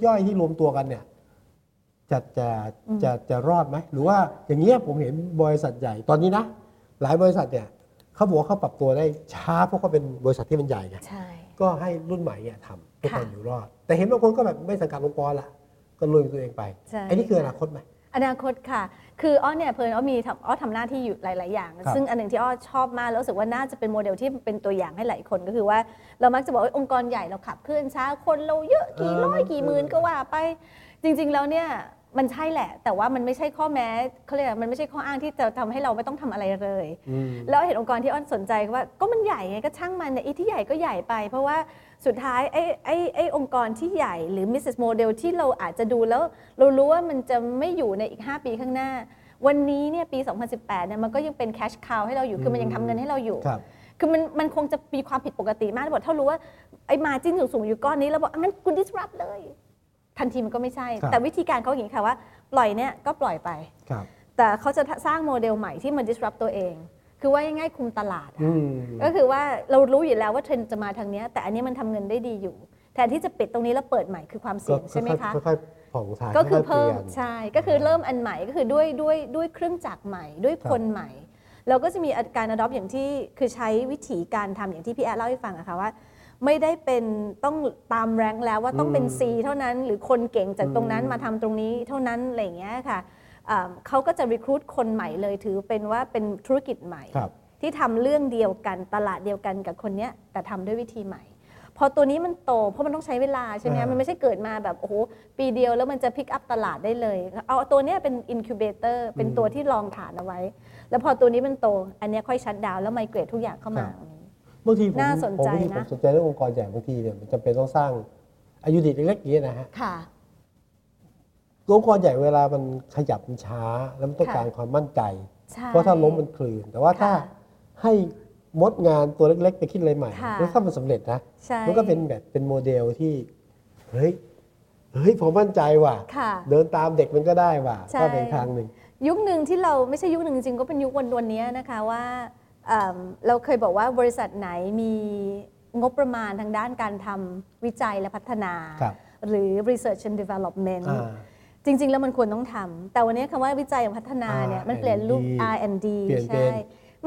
ย่อยๆ ที่รวมตัวกันเนี่ยจะจะจะจะรอดไหมหรือว่าอย่างเงี้ยผมเห็นบริษัทใหญ่ตอนนี้นะ หลายบริษัทเนี่ยเขาบอกว่าเขาปรับตัวได้ช้าเพราะเขาเป็นบริษัทที่มันใหญ่ไงใช่ก็ให้รุ่นใหม่เนี่ยทำเพื่อค่ะการอยู่รอด แต่เห็นบางคนก็แบบไม่สังกัดองค์กรละก็ลุยตัวเองไปใช่ไอ้นี่คืออนาคตไหมอนาคตค่ะ คืออ้อเนี่ยเพลินอ้อมีทำอ้อทำหน้าที่อยู่หลาย ๆ อย่างครับซึ่งอันหนึ่งที่อ้อชอบมากแล้วรู้สึกว่าน่าจะเป็นโมเดลที่เป็นตัวอย่างให้หลายคนก็คือว่า เรามักจะบอกว่าองค์กรใหญ่เราขับเคลื่อนช้าคนเราเยอะกี่ร้อยกี่หมื่นก็ว่าไป จริง ๆ แล้วเนี่ย มันใช่แหละ แต่ว่ามันไม่ใช่ข้อแม้เขาเรียกอะไรมันไม่ใช่ข้ออ้างที่จะทำให้เราไม่ต้องทำอะไรเลยอืมแล้วเห็นองค์กรที่อ้อนสนใจว่าก็มันใหญ่ไงก็ช่างมันเนี่ยไอ้ที่ใหญ่ก็ใหญ่ไป เพราะว่าสุดท้ายไอ้ไอ้ไอ้องค์กรที่ใหญ่หรือ business model ที่เราอาจจะดูแล้ว เรารู้ว่ามันจะไม่อยู่ในอีก 5 ปีข้างหน้า วันนี้เนี่ยปี 2018เนี่ยมันก็ยังเป็น cash cow ให้เราอยู่คือมันยังทำเงินให้เราอยู่ครับคือมันมันคงจะมีความผิดปกติมากบอกถ้ารู้ว่าไอ้มาจิ้นสูงๆอยู่ก้อนนี้แล้วบอกอะงั้นคุณ disrupt เลย ทันทีมันก็ไม่ใช่ครับแต่วิธีการเขาอย่างนี้ค่ะว่า ปล่อยเนี่ยก็ปล่อยไปครับแต่เขาจะสร้างโมเดลใหม่ที่มัน disrupt ตัวเอง คือว่าง่ายๆคุมตลาดอะอืมก็คือว่าเรารู้อยู่แล้วว่าเทรนด์จะมาทางเนี้ยแต่อันนี้มันทำเงินได้ดีอยู่ แทนที่จะปิดตรงนี้แล้วเปิดใหม่คือความเสี่ยงใช่ไหมคะก็ค่อยๆผ่องถ่ายก็คืออยๆเพิ่มปลี่ยนใช่ก็คือเริ่มอันใหม่ก็คือด้วยด้วยด้วยเครื่องจักรใหม่ ด้วยครับคนใหม่เราก็จะมีการ adopt อย่างที่คือใช้วิธีการทำอย่างที่พี่แอดเล่าให้ฟังอะค่ะว่า ไม่ได้เป็นต้องตาม rank แล้วว่าต้องเป็น C เท่านั้น หรือคนเก่งจากตรงนั้นมาทำตรงนี้เท่านั้นอะไรอย่างเงี้ยค่ะอ่าเขาก็จะ recruit คนใหม่เลยถือเป็นว่าเป็นธุรกิจใหม่ครับที่ทำเรื่องเดียวกันตลาดเดียวกันกับคนเนี้ยแต่ทำด้วยวิธีใหม่พพอตัวนี้มันโตเพราะมันต้องใช้เวลาใช่ไหมอ่ามัมันไม่ใช่เกิดมาแบบโอ้โหปีเดียวแล้วมันจะ pick up ตลาดได้เลย เอาตัวเนี้ยเป็น incubator เป็นตัวที่รองฐานเอาไว้ แล้วพอตัวนี้มันโต อันเนี้ยค่อย shut down แล้ว migrate ทุกอย่างเข้ามา บางทีผมน่าสนใจผมบางทีนะผมสนใจเรื่ององค์กรใหญ่บางทีเนี่ยมันจำเป็นต้องสร้าง unit เล็กๆอย่างนี้ยนะฮะค่ะองค์กรใหญ่เวลามันขยับมันช้าแล้วมันต้องค่ะการความมั่นใจใช่เพราะถ้าล้มมันคลืน แต่ว่าถ้าค่ะให้มดงานตัวเล็กๆ ไปคิดอะไรใหม่ค่ะแล้วถ้ามันสำเร็จนะใช่มันก็เป็นแบบเป็นโมเดลที่เฮ้ยเฮ้ยผมมั่นใจว่ะค่ะเดินตามเด็กมันก็ได้ว่ะใช่ก็เป็นทางหนึ่งยุคหนึ่งที่เราไม่ใช่ยุคหนึ่งจริงๆก็เป็นยุควันวันนี้นะคะว่า เอิ่มเราเคยบอกว่าบริษัทไหนมีงบประมาณทางด้านการทำวิจัยและพัฒนาครับหรือ research and development อ่าจริง ๆ แล้วมันควรต้องทำแต่วันนี้คำว่าวิจัยและพัฒนาเนี่ยมันเปลี่ยนรูป R&D เปลี่ยนเป็นใช่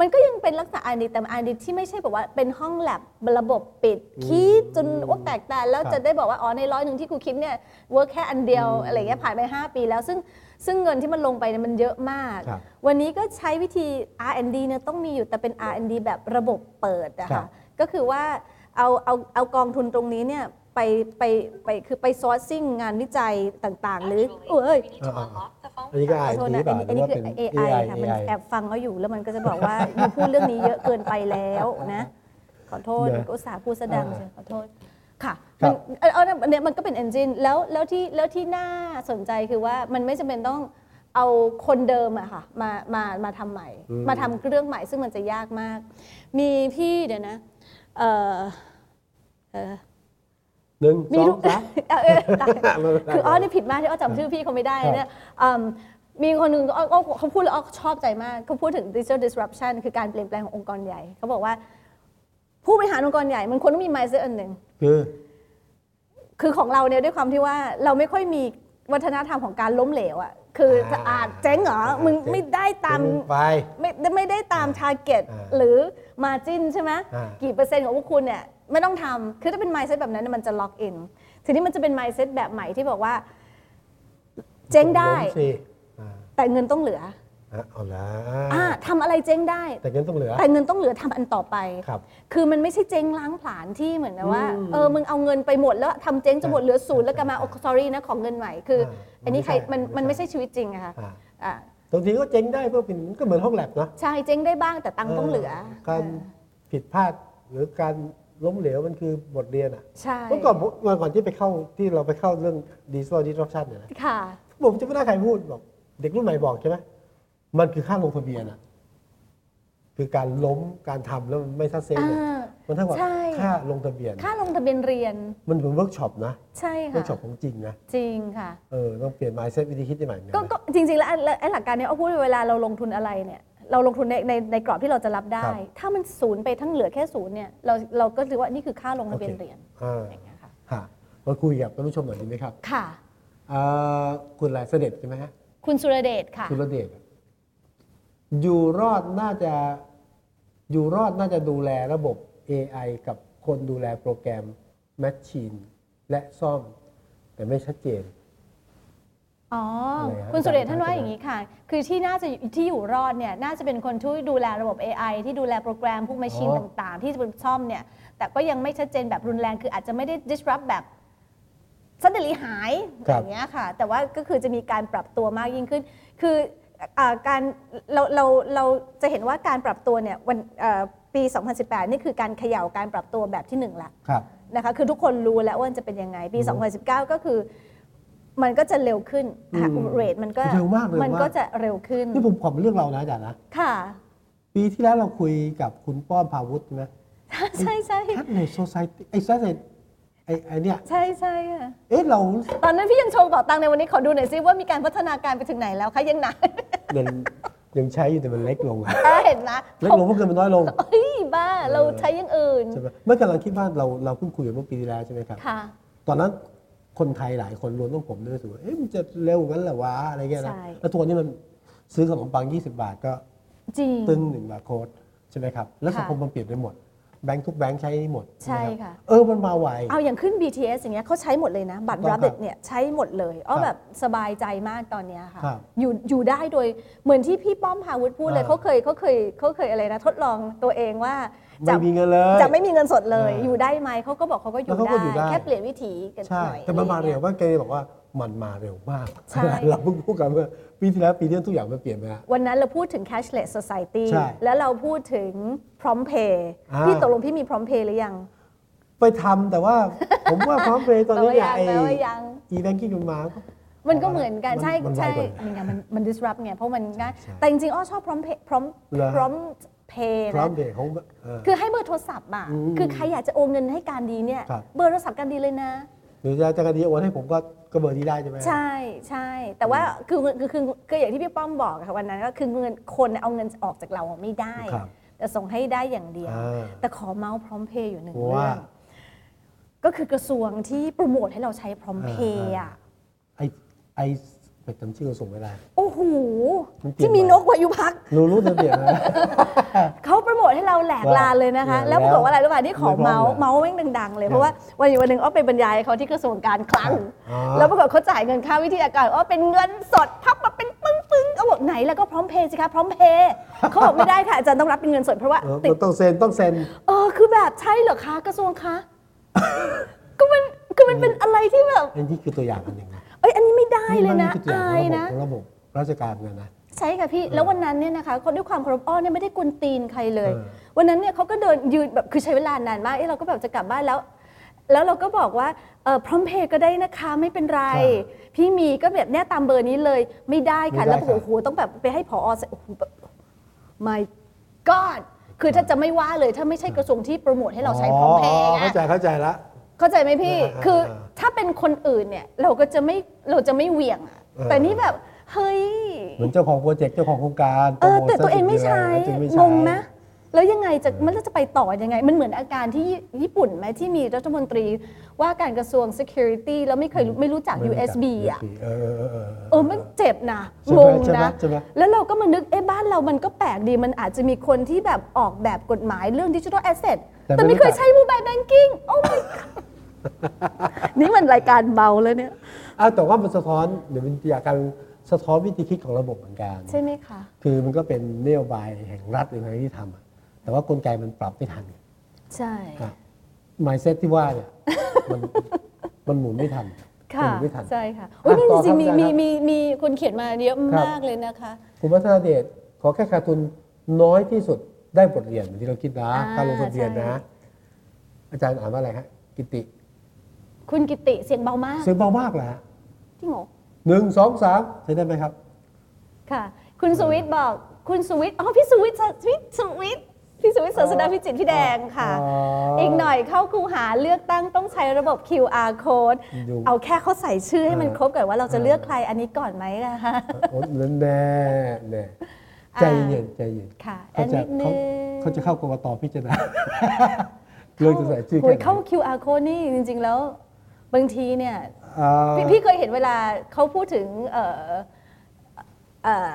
มันก็ยังเป็นลักษณะ R&D แต่ R&D ที่ไม่ใช่แบบว่าเป็นห้องแลบระบบปิด คิดจนอ้วกแตกแตนแล้วครับจะได้บอกว่า อ๋อ ในร้อยหนึ่งที่ครูคิดเนี่ยเวิร์กแค่อันเดียวอะไรเงี้ยผ่านไป 5 ปีแล้วซึ่ง ซึ่งเงินที่มันลงไปเนี่ยมันเยอะมากครับวันนี้ก็ใช้วิธี R&D เนี่ยต้องมีอยู่แต่เป็น R&D แบบระบบเปิดอะครัค่ะบก็คือว่าเอาเอาเอากองทุนตรงนี้เนี่ยไปไปไปคือไปซอร์ซิ่งงานวิจัยต่างๆ หรือเอ้ยอ่าๆอันนี้ก็อ่าขอนโทษดีนะเปล่าอันหรือนี้ว่าคืเป็นอ AI ค่ะมัน AI แอบฟังเขาอยู่แล้วมันก็จะบอกว่าอยู่พูดเรื่องนี้เยอะเกินไปแล้วนะ ขอโทษนะก็อุตส่าห์พูดแสดงอ่าใช่ขอโทษ ค่ะครัมันบเออเอาอันเนี้ยมันก็เป็น engine แล้วแล้วที่แล้วที่น่าสนใจคือว่ามันไม่จำเป็นต้องเอาคนเดิมอะค่ะมามามาทำใหม่ มาทำเรื่องใหม่ซึ่งมันจะยากมาก มีพี่เดี๋ยวนะเออเออหนึ่งมีสอลูงกสามเออเออตายไม่เป็นไรคืออ้อนี่ผิดมากที่อ้อจำชื่อพี่เขาไม่ได้ครับเนี่ยอืมมีคนหนึ่งอ้ออ้อเขาพูดแล้วอ้อชอบใจมากเขาพูดถึง digital disruption คือการเปลี่ยนแปลงขององค์กรใหญ่เขาบอกว่า ผู้บริหารองค์กรใหญ่มันควรต้องมี mindset อันหนึ่งคือ คือของเราเนี่ยด้วยความที่ว่าเราไม่ค่อยมีวัฒนธรรมของการล้มเหลวอะคือถ้าอาจเจ๊งเหรอ มึงไม่ได้ตามไปไม่ไม่ได้ตาม target อ่าหรือ margin ใช่ไหมอ่ากี่เปอร์เซ็นต์ของพวกคุณเนี่ยไม่ต้องทำคือถ้าเป็น mindset แบบนั้นเนยมันจะ lock in ทีนี้มันจะเป็น mindset แบบใหม่ที่บอกว่า เจ๊งได้ล้มสิอ่าแต่เงินต้องเหลืออะ เอาละอ่าทำอะไรเจ๊งได้ แต่เงินต้องเหลือ แต่เงินต้องเหลือทำอันต่อไปครับคือมันไม่ใช่เจ๊งล้างผลาญที่เหมือนกับว่าอืมเออมึงเอาเงินไปหมดแล้วทำเจ๊งจะหมดเหลือศูนย์ใช่แล้วก็มาใช่โอ้ sorry นะของเงินใหม่คืออ่าอันนี้ใครมัมันนไม่ใช่มันไม่ใช่ชีวิตจริงอะค่ะอ่าอ่าบางทีก็เจ๊งได้เพราะเป็นก็เหมือนห้องแลบนะใช่เจ๊งได้บ้างแต่ตังค์ต้องเหลือ การผิดพลาดหรือการล้มเหลวมันคือบทเรียนอะใช่เมื่อก่อนผมเมื่อก่อนที่ไปเข้าที่เราไปเข้าเรื่อง digital disruption เนี่ยนะค่ะผมจะไม่ได้ใครพูดบอกเด็กรุ่นใหม่บอกใช่ไหม มันคือค่าลงทะเบียนอะคือการล้มการทำแล้วมันไม่ทัดเซนเนี่ยอ่ามันเท่ากับใช่ ค่าลงทะเบียน ค่าลงทะเบียนเรียนมันเหมือนเวิร์กช็อปนะใช่เวิร์ค่ะกช็อปของจริงนะจริงค่ะ เออต้องเปลี่ยน mindset วิธีคิดใหม่เหมือนกัก็นนะ ก็จริงๆแล้วไอ้ไอ้หลักการเนี้ยเอาพูดเวลาเราลงทุนอะไรเนี่ยเราลงทุนในในในกรอบที่เราจะรับได้ ครับ ถ้ามันศูนย์ไปทั้งเหลือแค่ศูนย์เนี่ยเราเราก็ถือว่านี่คือค่าลงทะเบียนโอเคเรียนอ่าอย่างเงี้ยค่ะค่ะมาคุยกับท่านผู้ชมหน่อยดีไหมครับค่ะเอ่อคุณอะไรเสด็จใช่ไหมฮะคุณสุรเดชค่ะสุรเดช อยู่รอดน่าจะอยู่รอดน่าจะดูแลระบบ AI กับคนดูแลโปรแกรมแมชชีนและซ่อม แต่ไม่ชัดเจน อ๋ออะไรฮะคุณสุเดชอาจารย์ท่านว่าอาจารย์อย่างนี้ค่ะ คือที่น่าจะที่อยู่รอดเนี่ยน่าจะเป็นคนที่ดูแลระบบ AI ที่ดูแลโปรแกรมพวกแมชชีนอ๋อต่าง ๆ ที่จะเป็นซ่อมเนี่ย แต่ก็ยังไม่ชัดเจนแบบรุนแรงคืออาจจะไม่ได้ disrupt แบบสันเดลีหายอย่างเงี้ยค่ะ แต่ว่าก็คือจะมีการปรับตัวมากยิ่งขึ้น คืออ่า การเราเราเราจะเห็นว่าการปรับตัวเนี่ยวันเอ่อปี 2018 นี่คือการเขย่าการปรับตัวแบบที่หนึ่งละครับนะคะคือทุกคนรู้แล้วว่ามันจะเป็นยังไง ปีอืม2019 ก็คือมันก็จะเร็วขึ้นค่ะอืมเรทมันก็เร็วมากเร็วมากมันก็จะเร็วขึ้นนี่ผมขอเป็นเรื่องเรานะอาจารย์นะค่ะ ปีที่แล้วเราคุยกับคุณป้อมพาวุฒิใช่ไหมใช่ใช่แคทเนสโซซายไอ้แซเนไอ้ ไอ้เนี่ยใช่ใช่ค่ะเอ๊ะเราตอนนั้นพี่ยังโชว์เป่าตังค์ในวันนี้ขอดูหน่อยซิว่ามีการพัฒนาการไปถึงไหนแล้วคะยังหนักยังยังใช้อยู่แต่มันเล็กลงอะเห็นนะเล็กลงเพราะเงินมันน้อยลงเฮ้ยบ้าเราใช้อยังอื่นใช่ไหมเมื่อกำลังคิดว่าเราเราเพิ่งคุยกันเมื่อปีที่แล้วใช่ไหมครับค่ะตอนนั้นคนไทยหลายคนรวมทั้งผมด้วยรู้สึกว่าเอ๊ะมันจะเร็วงั้นเหรอวะอะไรเงี้ยนะใช่แล้วตัวนี้มันซื้อขนมปัง 20 บาทก็จริงตึ้งหนึ่งบาทโค้ดใช่ไหมครับแล้วค่ะสังคมมันเปลี่ยนไปหมด แบงค์ทุกแบงค์ใช้นี่หมดใช่ไหมรับค่ะ เออมันมาไวเอาอย่างขึ้น BTS อย่างเงี้ยเขาใช้หมดเลยนะ บัตรถูกต้องรับเด็เนี่ยใช้หมดเลยอ้อครับแบบสบายใจมากตอนเนี้ยค่ะครับอยู่อยู่ได้โดยเหมือนที่พี่ป้อมพาวุฒิพูดเลยอ่าเขาเคยเขาเคยเขาเคยอะไรนะ ทดลองตัวเองว่าไม่มีเงินเลยจะไม่มีเงินสดเลยเออออยู่ได้ไหมเขาก็บอกเขาก็อยู่แล้วเขาก็อยู่ได้แค่เปลี่ยนวิถีกันใช่หน่อยแต่มันมาอะไรเร็อย่วงงี้ยว่าแกบอกว่ามันมาเร็วมากใช่เราเพิ่งพูดกันเมื่อ ปีที่แล้วปีนี้ทุกอย่างมันเปลี่ยนไปแล้ว วันนั้นเราพูดถึง cashless society ใช่แล้วเราพูดถึง prompt pay อ่าพี่ตกลงพี่มี prompt pay หรือยัง ไปทำแต่ว่าผมว่าพร้อมเพย์ตอนนี้เนี่ยแปลว่ายังไอ้แปลว่ายังอีแบงกิ้งมันมาก็มันก็เหมือนกันมันใช่มันไวใช่กว่ามันไงมันมัน disrupt ไงเพราะมันง่ายใช่แต่จริงๆอ้อชอบ prompt pay prompt เหรอ prompt pay พร้อนะมเพย์เขาเออคือให้เบอร์โทรศัพท์อะอืมคือใครอยากจะโอนเงินให้การดีเนี่ยครับเบอร์โทรศัพท์การดีเลยนะ หรือจะจะกระดีโอนให้ผมก็ก็เบอร์ที่ได้ใช่ไหมใช่ใช่แต่ว่าคือคือคือคืออย่างที่พี่ป้อมบอกอะค่ะวันนั้นก็คือเงินคนเอาเงินออกจากเราอะไม่ได้ครับแต่ส่งให้ได้อย่างเดียวอ่าแต่ขอเมาส์พร้อมเพย์อยู่หนึ่งว่าเรื่องก็คือกระทรวงที่โปรโมทให้เราใช้พร้อมเพย์อะไอ้ไอ้ ไปจำชื่อกระทรวงไม่ได้โอ้โหมันเปลี่ยนที่มีไปนกวายุพักรู้รู้จะเปลี่ยนนะเขาโปรโมทให้เราแหลกว่าลานเลยนะคะเออแล้วปรากฏว่าอะไรรู้ป่ะที่ขอไม่พร้อมเมาส์เลยเมาส์แม่งดังๆเลย เพราะว่าวันอยู่วันหนึ่งอ้อไปบรรยายเขาที่กระทรวงการคลังอ๋อแล้วปรากฏเขาจ่ายเงินค่าวิทยาการอ้อเป็นเงินสดพับมาเป็นปึ้งปึ้งๆเขาบอกไหนแล้วก็พร้อมเพย์สิคะพร้อมเพย์เขาบอกไม่ได้ค่ะอาจารย์ต้องรับเป็นเงินสดเพราะว่าเออติดมันต้องเซ็นต้องเซ็นเออคือแบบใช่เหรอคะกระทรวงคะก็มันคือมันเป็นอะไรที่แบบอันนี้คือตัวอย่างอันหนึ่งนะ เอ้ยอันนี้ไม่ได้เลยนะมัคือตัวอย่างอายของนะระบบของระบบราชการเหมือนกันนะใช่ค่ะพี่แล้ววันนั้นเนี่ยนะคะคนด้วยความเคารพอ้อเนี่ยไม่ได้กวนตีนใครเลยเออวันนั้นเนี่ยเขาก็เดินยืนแบบคือใช้เวลานานมากเอ้เราก็แบบจะกลับบ้านแล้ว แล้วเราก็บอกว่าเออพร้อมเพย์ก็ได้นะคะไม่เป็นไร พี่มีก็แบบเนี่ยตามเบอร์นี้เลย ไม่ได้ค่ะไม่ได้แล้วบอกค่ะโอ้โหต้องแบบไปให้ผอโอ้โหแบบ my god คือถ้าจะไม่ว่าเลยถ้าไม่ใช่กระทรวงที่โปรโมทให้เราใช้พร้อมเพย์อ๋อไงเข้าใจเข้าใจละ เข้าใจไหมพี่อ่าคืออ่าถ้าเป็นคนอื่นเนี่ยเราก็จะไม่เราจะไม่เหวี่ยงอะเออแต่นี่แบบเฮ้ย เหมือนเจ้าของโปรเจกต์เจ้าของโครงการเออโปรโมทแต่ตัวเองไม่ใช้ซะจริๆแล้วงงนะแล้วยังไงจะมันจะไปต่อยังไง มันเหมือนอาการที่ญี่ปุ่นไหมที่มีรัฐมนตรีว่าการกระทรวง security แล้วไม่เคยรู้ไม่รู้จักไม่รู้จัก USB อะเออเออเออเออมันเจ็บนะใช่งไหมงใช่ไหมนะใช่ไหมแล้วเราก็มานึกเอ๊ะบ้านเรามันก็แปลกดีมันอาจจะมีคนที่แบบออกแบบกฎหมายเรื่องดิจิทัลแอสเซทแต่แต่ไม่ไม่เคยรู้จักใช้ mobile banking โอ้ my god นี่มันรายการเบาแล้วเนี่ยอ้าวแต่ว่ามันสะท้อนเดี๋ยวมันอยากการสะท้อนวิธีคิดของระบบเหมือนกันใช่ไหมคะคือมันก็เป็นนโยบายแห่งรัฐหรืออะไรที่ทำอะแต่ว่ากลไกมันปรับไม่ทันใช่มายเซ็ตที่ว่าเนี่ยมันมันหมุนไม่ทันค่ะมันหมุนไม่ทันใช่ค่ะโอ้ยนี่ต่จอริงๆมีครับมีอาจารย์มีมีคนเขียนมาเยอะครับมากเลยนะคะคุณพัฒนาเดชขอแค่ขาดทุนน้อยที่สุดได้บทเรียนเหมือนที่เราคิดนะอ่าการลงทะเบียนใช่นะ อาจารย์อ่านว่าอะไรฮะกิติ คุณกิติเสียงเบามาก เสียงเบามากเหรอฮะจริงเหรอหนึ่งสองสามใช้ได้ไหมครับ ค่ะ คุณสุวิทย์บอกคุณสุวิทย์อ๋อพี่สุวิทย์พี่สุวิทย์พี่สุวิทย์ศาสนาพิจิตรพี่แดงค่ะอ๋ออีอีกหน่อยเข้าคูหาเลือกตั้งต้องใช้ระบบ QR code ดูเอาแค่เขาใส่ชื่อให้มันเออครบก่อนว่าเราจะเออเลือกใครอันนี้ก่อนไหมนะคะโอ้แน่แน่แน่ใจเย็นใจเย็นค่ะเขาอันจะนิดนึเขางเขาจะเข้ากกตพิจารณาเรื่องจะใส่ชื่อโอ้แค่ยไหนเข้า QR code นี่จริง ๆ แล้ว บางทีเนี่ยอ่าพี่พี่เคยเห็นเวลาเขาพูดถึงเอ่อเอ่อ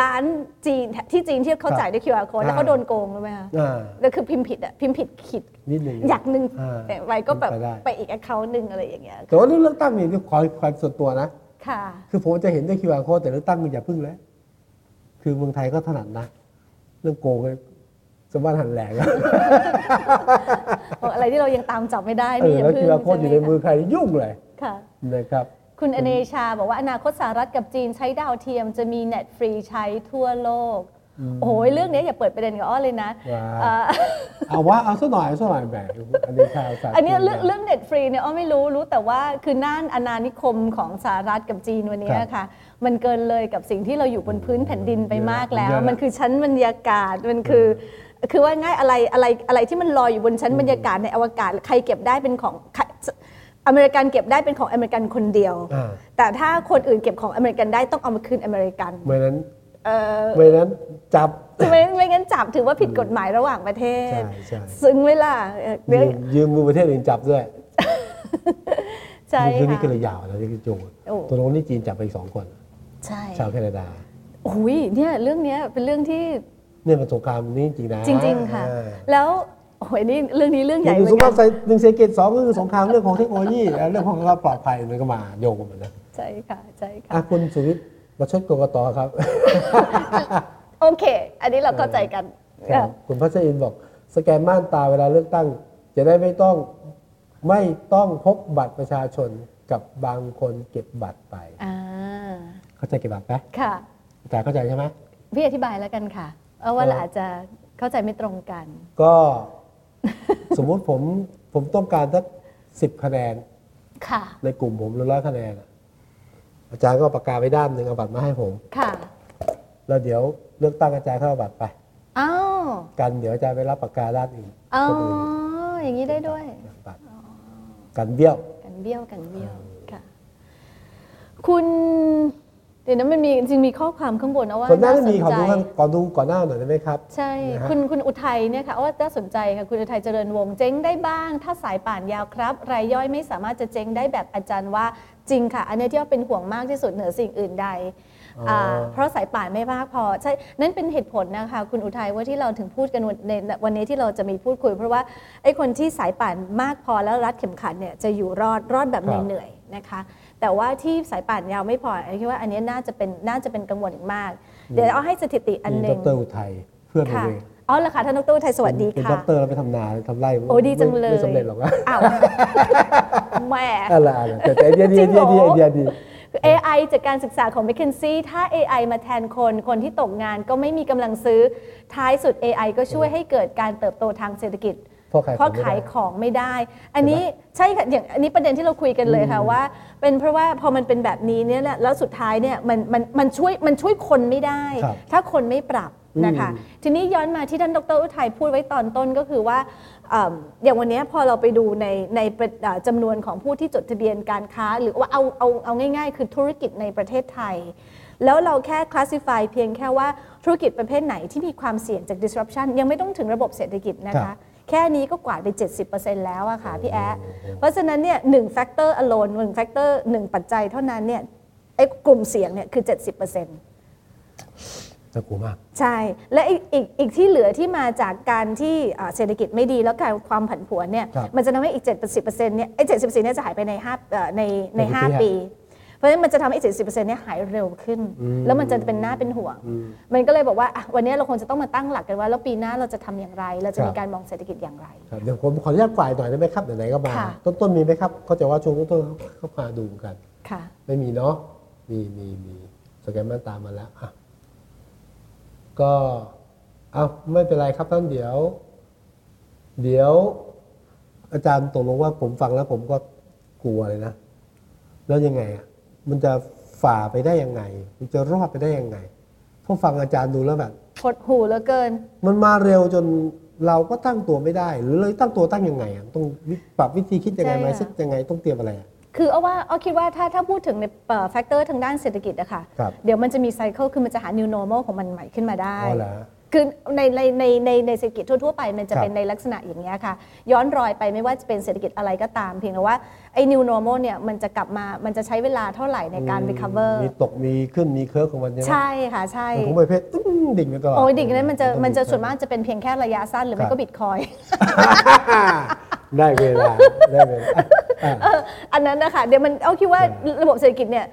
ร้านจีนที่จีนที่เขาจ่ายด้วย QR code แล้วเขาโดนโกงรู้ไหมคะอ่าแล้วคือพิมพ์ผิดอะพิมพ์ผิดขีดนิดหนึ่งอยากหนึ่งอ่าแต่ไว้ก็แบบไปได้ไปอีก account หนึ่งอะไรอย่างเงี้ยแต่ว่าเรื่องเลือกตั้งนี่ขอความส่วนตัวนะค่ะคือผมจะเห็นด้วย QR code แต่เลือกตั้งมันอย่าพึ่งแล้วคือเมืองไทยก็ถนัดนะ เรื่องโกงเลย สมบัติหันแหลกอะอะไรที่เรายังตามจับไม่ได้เอนี่ออย่าแล้วเพิ่ง QR code อยู่ในมือใช่ไหมยุ่งเลยค่ะนะครับคุณอเนชาบอกว่าอนาคตสหรัฐกับจีนใช้ดาวเทียมจะมีเน็ตฟรีใช้ทั่วโลกโอ้โหเรื่องนี้อย่าเปิดประเด็นกับอ้อเลยนะว้าเอ่อเอาว่าเอาสักหน่อยเอาสักหน่อยแหมอันนี้ข่าวสารอันนี้เรื่องเรื่องเน็ตฟรีเนี่ยอ้อไม่รู้รู้แต่ว่าคือน่านอาณานิคมของสหรัฐกับจีนวันนี้ค่ะ มันเกินเลยกับสิ่งที่เราอยู่บนพื้นแผ่นดินไปมากแล้ว มันคือชั้นบรรยากาศมันคือ คือว่าง่ายอะไรอะไรอะไรที่มันลอยอยู่บนชั้นบรรยากาศในอวกาศ ใครเก็บได้เป็นของใครอเมริกันเก็บได้เป็นของอเมริกันคนเดียวอ่าแต่ถ้าคนอื่นเก็บของอเมริกันได้ต้องเอามาคืนอเมริกันไม่นั้นเออไม่นั้นจับไม่ไม่งั้นจับถือว่าผิดกฎหมายระหว่างประเทศใช่ใช่ซึ่งเวลาเอ่อเดี๋ยวยืมยืมมือประเทศอื่นจับด้วยใช่เรื่องนี้ก็ค่ะเลยยาวแล้วที่โจงโอ้ตัวลงนี่จีนจับไปอีกสองคน ใช่ ชาวแคนาดาโอ้ยเนี่ยเรื่องเนี้ยเป็นเรื่องที่ เนี่ยมันสงครามนี้จริงนะจริง ๆ ค่ะอ่าแล้วโอ้ยนี่เรื่องนี้เรื่องใหญ่หเหนึ่มืงอสงนคกัรานมหนึ่งเศรษฐกิจสองก็คือสงครามเรื่องของเทคโนโลยีและเรื่องของความปลอดภัยมันก็มาโยงกันหมดนะใช่ค่ะใช่ค่ะอะคุณสุวิทย์มาชดกกตครับ โอเค อันนี้เราเข้าใจกันครับคุณพัชรินบอกสแกนม่านตาเวลาเลือกตั้ง จะได้ไม่ต้องไม่ต้องพกบัตรประชาชนกับบางคนเก็บบัตรไปอ่าเข้าใจเก็บบัตรไหมค่ะอาจารย์เข้าใจใช่ไหมพี่อธิบายแล้วกันค่ะ เอาว่าเออเราอาจจะเข้าใจไม่ตรงกัน ก็สมมุติผมผมต้องการสักสิบคะแนนค่ะในกลุ่มผมร้อยคะแนนอะอาจารย์ก็เอาปากกาไปด้านหนึ่งเอาบัตรมาให้ผม ค่ะ แล้วเดี๋ยวเลือกตั้งอาจารย์เข้าเอาบัตรไป อ้าว กันเดี๋ยวอาจารย์ไปรับปากกาด้านอื่นอ๋อคนอื่นอย่างนี้ได้ด้วย บัตรกันเบี้ยว กันเบี้ยว กันเบี้ยว ค่ะ คุณ เดี๋ยวนั้นมันมีจริงๆมีข้อความข้างบนเอาว่าก่อนหน้าน่านี้สนมีขอใจดูข้างก่อนดูก่อนหน้าหน่อยได้ไหมครับ ใช่นะฮะคุณคุณอุทัยเนี่ยค่ะว่าน่าสนใจค่ะคุณอุทัยเจริญวงศ์เจ๊งได้บ้าง ถ้าสายป่านยาวครับ รายย่อยไม่สามารถจะเจ๊งได้แบบอาจารย์ว่าจริงค่ะ อันนี้ที่ว่าเป็นห่วงมากที่สุดเหนือสิ่งอื่นใดอ๋ออ่าเพราะสายป่านไม่มากพอใช่นั่นเป็นเหตุผลนะคะคุณอุทัยว่าที่เราถึงพูดกันวันในวันนี้ที่เราจะมีพูดคุย เพราะว่าไอ้คนที่สายป่านมากพอแล้วรัดเข็มขัดเนี่ยจะอยู่รอดรอดแบบเหนื่อยๆนะคะ แต่ว่าที่สายป่านยาวไม่พอไอ้คิดว่าอันนี้น่าจะเป็นน่าจะเป็นกังวลอีกมาก เดี๋ยวเอาให้สถิติอันหมีนึ่ดงรอุทัยเพื่อนผมค่ะเองอ๋อเหรอคะท่านดรอุทัยสวัสดีเป็นค่ะด็อกเตอร์แล้วไปทำนาทำไร่โอ้ดีจังเลยไม่สำเร็จหรอกนะอ้าวแหม่อะไรอะไรแต่แต่ไอเดียดีจริไองเดีเหรยอดีไอเดียดี AI จากการศึกษาของ m c k เคนซี่ถ้า AI มาแทนคน คนที่ตกงานก็ไม่มีกำลังซื้อ ท้ายสุด AI ก็ช่วยให้เกิดการเติบโตทางเศรษฐกิจ เพราะขายเพราะของไม่ขายได้ของไม่ได้ อันนี้ใช่ค่ะอย่างอันนี้ประเด็นที่เราคุยกันเลยค่ะว่า เป็นเพราะว่าพอมันเป็นแบบนี้เนี่ยแหละแล้วสุดท้ายเนี่ยมันมันมันช่วยมันช่วยคนไม่ได้ครับถ้าคนไม่ปรับนะคะอืมทีนี้ย้อนมาที่ท่านดรอุทัยพูดไว้ตอนต้นก็คือว่าเอิ่มอย่างวันนี้พอเราไปดูในในประเอ่อจำนวนของผู้ที่จดทะเบียนการค้า หรือว่าเอาเอาเอาง่ายๆ คือธุรกิจในประเทศไทย แล้วเราแค่ classify เพียงแค่ว่าธุรกิจประเภทไหนที่มีความเสี่ยงจาก disruption ยังไม่ต้องถึงระบบเศรษฐกิจนะครัคะบ แค่นี้ก็กวาดไป 70%แล้วอะค่ะพี่แอ๊ะเพราะฉะนั้นเนี่ยหนึ่ง factor alone หนึ่ง factor หนึ่งปัจจัยเท่านั้นเนี่ยไอ้กลุ่มเสี่ยงเนี่ยคือ 70%น่ากลัวมาก ใช่ และอีกอีกอีกที่เหลือที่มาจากการที่อ่าเศรษฐกิจไม่ดีแล้วการความผันผวนเนี่ยครับมันจะทำให้อีก 70%เนี่ยไอ้70%เนี่ยจะหายไปใน5เอ่อในในในปี5ปี เพราะฉะนั้นมันจะทำให้70%เนี่ยหายเร็วขึ้น แล้วมันจะเป็นหน้าเป็นห่วง มันก็เลยบอกว่าอะวันนี้เราคงจะต้องมาตั้งหลักกันว่า แล้วปีหน้าเราจะทำอย่างไร เราจะมีการมองเศรษฐกิจอย่างไรครับเดี๋ยวผมขออนุญาตฝ่ายหน่อยได้ไหมครับไหนๆก็มาค่ะต้นต้นๆมีไหมครับเขาใจะว่าช่วงต้นๆเขาพาดูกันค่ะไม่มีเนาะมีมีมีสแกนมันตามมาแล้วอะก็เอาไม่เป็นไรครับท่านเดี๋ยว เดี๋ยว อาจารย์ตกลงว่าผมฟังแล้วผมก็กลัวเลยนะ แล้วยังไงอะ มันจะฝ่าไปได้ยังไง มันจะรอดไปได้ยังไงเพราะฟังอาจารย์ดูแล้วแบบหดหู่เหลือเกิน มันมาเร็วจนเราก็ตั้งตัวไม่ได้ หรือเลยตั้งตัวตั้งยังไงอะต้องวิปรับวิธีคิดยังไงใช่ไหมค่ะเซ็ตยังไงต้องเตรียมอะไรอะคือเอาว่าเอาคิดว่าถ้าถ้าพูดถึงใน factor ทางด้านเศรษฐกิจอะค่ะครับเดี๋ยวมันจะมี cycle คือมันจะหา new normal ของมันใหม่ขึ้นมาได้อ๋อเหรอ คือในในในในในเศรษฐกิจทั่วๆไปมันจะครับเป็นในลักษณะอย่างเนี้ยค่ะ ย้อนรอยไปไม่ว่าจะเป็นเศรษฐกิจอะไรก็ตาม เพียงแต่ว่าไอ้ new normal เนี่ยมันจะกลับมามันจะใช้เวลาเท่าไหร่ในการ recover มีตกมีขึ้นมี curve ของมันใช่ไหมใช่ค่ะใช่ของประเภทตึ้งดิ่งไปตลอดโอ้ยดิ่งนั้นมันจะมันจะส่วนมากกจะเป็นเพียงแค่ระยะสั้นหรือไม่ครับก็บิตคอยน์ได้เวลาได้เวลาอะเอออันนั้นนะคะเดี๋ยวมันอ้อคิดว่าระบบเศรษฐกิจเนี่ย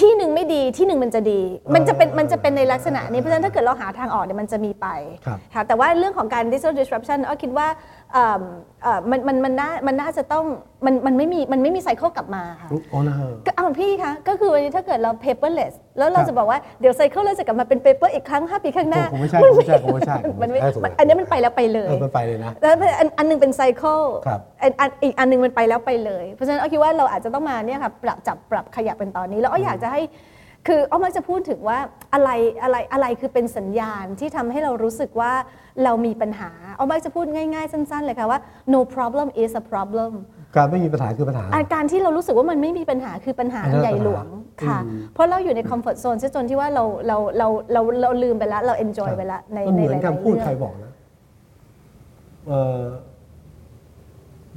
ที่หนึ่งไม่ดีที่หนึ่งมันจะดี มันจะเป็นมันจะเป็นในลักษณะนี้เพราะฉะนั้นถ้าเกิดเราหาทางออกเนี่ยมันจะมีไปครับค่ะแต่ว่าเรื่องของการ digital disruption เอาคิดว่าเอิ่ มเอ่อมันมันมันน่ามันน่าจะต้องมันมันไม่มีมันไม่มีไซเคิลกลับมาค่ะอ๋อนะก็เอาพี่คะก็คือวันนี้ถ้าเกิดเรา paperless แล้วเราครับจะบอกว่าเดี๋ยวไซเคิลเราจะกลับมาเป็น paper อีกครั้ง 5 ปีข้างหน้าคงไม่ใช่คงไม่ใช่คงไม่ใช่มันไม่คงไม่ใช่มันอันนี้มันไปแล้วไปเลยเออมันไปเลยนะแล้วอันอันหนึงเป็นไซเคิลครับอันอันอีกอันหนึงมันไปแล้วไปเลย เพราะฉะนั้นเอาคิดว่าเราอาจจะต้องมาเนี่ยค่ะปรับจับปรับขยับเป็นตอนนี้แล้วอ้ออยากจะให้ คืออ้อมักจะพูดถึงว่าอะไรอะไรอะไรคือเป็นสัญญาณที่ทำให้เรารู้สึกว่าเรามีปัญหาอ้อมักจะพูดง่ายๆ สั้น ๆ เลยค่ะว่า no problem is a problem การไม่มีปัญหาคือปัญหา อาการที่เรารู้สึกว่ามันไม่มีปัญหาคือปัญหาอันนั้นใหญ่หลวงปัญหาค่ะอืมเพราะเราอยู่ในคอมฟอร์ z โซนซะจนที่ว่าเราเราเราเราเราลืมไปแล้วเรา enjoy ไปแล้วในมันในเหมืหลายๆคำพูดเรื่องใครบอกนะเออ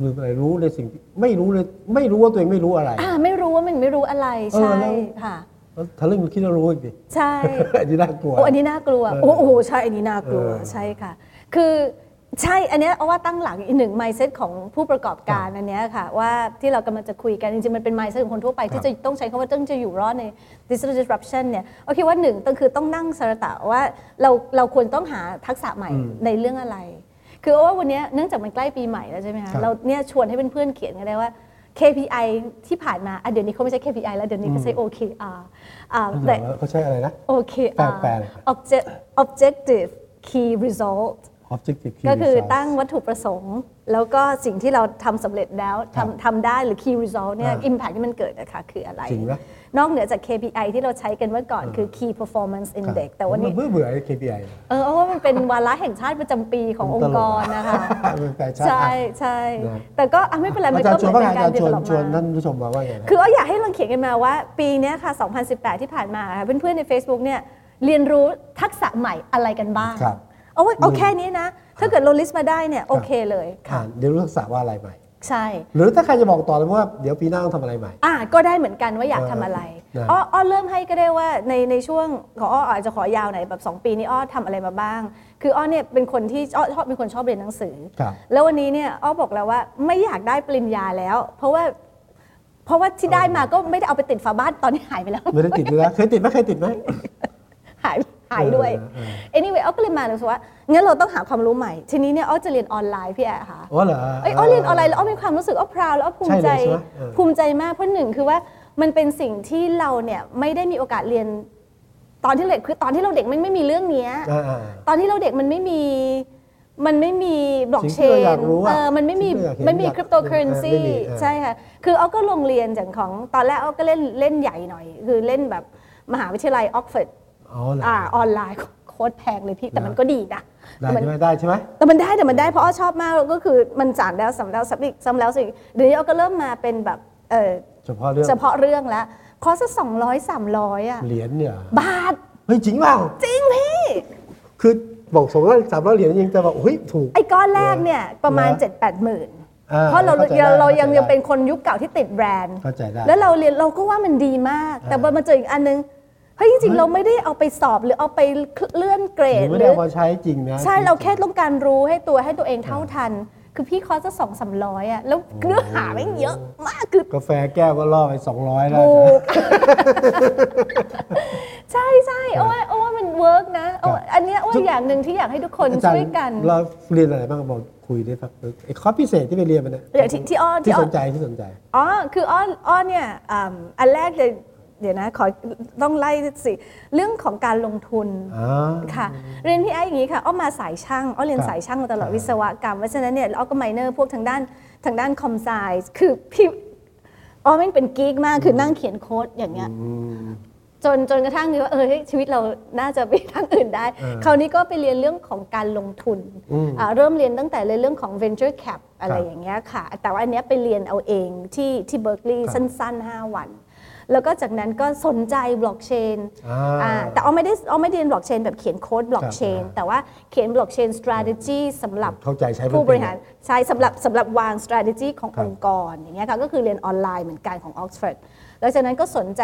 ลืมอะไรรู้ในสิ่งที่ไม่รู้เลยไม่รู้ว่าตัวเองไม่รู้อะไร อ่า ไม่รู้ว่ามันไม่รู้อะไรเออใช่แล้วค่ะแล้ว ทะลึ่งคิดว่ารู้อีกดิใช่อันนี้น่ากลัวโอ้อันนี้น่ากลัวเออโอ้โหใช่อันนี้น่ากลัวใช่ค่ะ คือใช่อันนี้เอาว่าตั้งหลักอีกหนึ่ง mindset ของผู้ประกอบการอันนี้ค่ะ ว่าที่เรากำลังจะคุยกัน จริงๆ มันเป็น mindset ของคนทั่วไป ที่จะต้องใช้คำว่าต้องจะอยู่รอดใน digital disruption เนี่ยโอเคว่าหนึ่งต้องคือต้องนั่งสระตะว่าเราเราควรต้องหาทักษะใหม่ในเรื่องอะไร คือเอาว่าวันนี้เนื่องจากมันใกล้ปีใหม่แล้วใช่ไหมคะเราเนี่ยชวนให้เพื่อนๆเขียนกันได้ว่า KPI ที่ผ่านมาอะเดี๋ยวนี้เขาไม่ใช่ KPI แล้วเดี๋ยวนี้เขาใช้ OKR อ่าแต่แต่เขาใช้อะไรนะ OKR แปลๆเลยครับ Object- Objective Key Result objective key ก็คือ results ตั้งวัตถุประสงค์ แล้วก็สิ่งที่เราทำสำเร็จแล้วครับทำทำได้หรือ key result เนี่ยอ่า impact ที่มันเกิดนะคะคืออะไรจริงไหมนอกเหนือจาก KPI ที่เราใช้กันเมื่อก่อนคือ key performance ครับ index แต่วันนี้ผมเบื่อเบื่อไอ้ KPI เออเพราะว่ามันเป็นวาระแห่งชาติประจำปีขององค์กรนะคะเป็นแฟชั่นใช่อะใช่นะแต่ก็อะไม่เป็นไรมันอาจารก็ย์ชเหวนมือนว่าไงเป็นอาการจารย์ชวน develop ชวนมาท่านผู้ชมมาว่าไงนะคืออ้ออยากให้ลองเขียนกันมาว่าปีเนี้ยค่ะ 2018 ที่ผ่านมาค่ะเพื่อนๆใน Facebook เนี่ยเรียนรู้ทักษะใหม่อะไรกันบ้างครับ เอาไว้เอาแค่นี้นะ ถ้าเกิดเราลิสต์มาได้เนี่ยโอเคเลยอ่านเดี๋ยวรู้ทักษะว่าอะไรใหม่ใช่ หรือถ้าใครจะบอกต่อเลยว่าเดี๋ยวปีหน้าต้องทำอะไรใหม่ อะก็ได้เหมือนกันว่าอยากทำอะไรนะอ้ออ้อเริ่มให้ก็ได้ว่าในในช่วงของอ้ออาจจะขอยาวหน่อยแบบ 2 ปีนี้อ้อทำอะไรมาบ้าง คืออ้อเนี่ยเป็นคนที่อ้อชอบเป็นคนชอบเรียนหนังสือครับแล้ววันนี้เนี่ยอ้อบอกแล้วว่าไม่อยากได้ปริญญาแล้ว เพราะว่า เพราะว่าที่ได้มาก็ไม่ได้เอาไปติดฝาบ้านตอนนี้หายไปแล้ว ไม่ได้ติดเลยนะเคยติดไหมเคยติดไหมหายหายด้วยเออเออ anyway อ้อก็เลยมาเลยว่างั้นเราต้องหาความรู้ใหม่ ทีนี้เนี่ยอ้อจะเรียนออนไลน์พี่แอะค่ะอ๋อเหรอเอ้ยอ้อเรียนออนไลน์แล้วอ้อมีความรู้สึกอ้อพราวแล้วอ้อภูมิใจใช่เลยใช่ไหมเออภูมิใจมากเพราะหนึ่งคือว่ามันเป็นสิ่งที่เราเนี่ยไม่ได้มีโอกาสเรียนตอนที่เราเด็กคือตอนที่เราเด็กมันไม่มีเรื่องเนี้ยอ่าอ่าตอนที่เราเด็กมันไม่มีมันไม่มีบล็อกเชนสิ่งที่เราอยากรู้อะเออมันไม่มีสิ่งที่เราอยากเห็นไม่มีอยากคริปโตเคอเรนซีไม่มีเออใช่ค่ะ คืออ้อก็ลงเรียนจากของตอนแรกอ้อก็เล่นเล่นใหญ่หน่อย คือเล่นแบบมหาวิทยาลัยออกฟอร์ด อ๋อเหรออ่าออนไลน์คอร์สแพงเลยพี่แต่มันก็ดีนะได้แต่มันใช่ไหมได้ใช่ไหมแต่มันได้แต่มันได้เพราะอ้อชอบมากก็คือมันซ้ำแล้วซ้ำแล้วซ้ำอีกซ้ำแล้วซ้ำอีกเดี๋ยวนี้อ้อก็เริ่มมาเป็นแบบเออเฉพาะเรื่องเฉพาะเรื่องแล้วคอร์สสองร้อยสามร้อยอะเหรียญเนี่ยบาทเฮ้ยจริงเปล่าจริงพี่คือบอกสองร้อยสามร้อยเหรียญจริงแต่บอกเฮ้ยถูกไอ้ก้อนแรกเนี่ยประมาณเหรอ7 8หมื่นอ่าเพราะเราเข้าใจได้เรายังเข้าใจได้ยังเป็นคนยุคเก่าที่ติดแบรนด์เข้าใจได้แล้วเราเรียนเราก็ว่ามันดีมาก แต่พอมาเจออีกอันนึง เฮ้ยจริงๆเราไม่ได้เอาไปสอบหรือเอาไปเลื่อนเกรหดรือไม่หได้รือเอามาใช้จริงนะใช่เราแค่ต้องการรู้ให้ตัวให้ตัวเองเท่าทัน คือพี่คอร์สสองสามร้อยอะแล้วเนื้อหาไม่งเยอะมากคือกาแฟแก้วก็ล่อไปสองร้อยแล้วถูนะกใช่ใช่เอาว่าเอาว่ามัน work นะเอาว่าอันเนี้ยว่าอย่างหนึ่งที่อยากให้ทุกคนอาจารย์ช่วยกันเราเรียนอะไรบ้างบอกคุยได้ครับไอ้คอร์สพิเศษที่ไปเรียนมันเนี่ยอย่างที่ที่อ้อที่อ้อสนใจที่สนใจอ๋อคืออ้ออ้อเนี่ยอ่ำอันแรกเลยเดี๋ยวนะขอต้องไล่สิเรื่องของการลงทุนอ่าค่ะเรียนพี่ไอ้อย่างนี้ค่ะอ้อมาสายช่างอ้อเรียนครับสายช่างมาตลอดอ่าวิศวกรรมเพราะฉะนั้นเนี่ยอ้อก็ไมเนอร์พวกทางด้านทางด้านคอมไซส์คือพี่อ้อแม่งเป็นกีกมากคือนั่งเขียนโค้ดอย่างเงี้ยอืมจนจนกระทั่งนี้ว่าเออเฮ้ยชีวิตเราน่าจะไปทางอื่นได้เออคราวนี้ก็ไปเรียนเรื่องของการลงทุนอืมอ่าเริ่มเรียนตั้งแต่เรื่องของ venture cap อะไรครับอย่างเงี้ยค่ะ แต่ว่าอันเนี้ยไปเรียนเอาเองที่ที่เบ r ร์ e ลีย์ครับสั้น ๆ 5 วัน แล้วก็จากนั้นก็สนใจบล็อกเชนอ่าแต่อ้อไม่ได้อ้อไม่ได้เรียนบล็อกเชนแบบเขียนโค้ดบล็อกเชนครับแต่ว่าเขียนบล็อกเชน strategy สำหรับเข้าใจใช้ผู้บริหารเป็นใช่สำหรับสำหรับวาง strategy ของครับองค์กรอย่างเงี้ยค่ะก็คือเรียนออนไลน์เหมือนกันของ Oxford แล้วจากนั้นก็สนใจ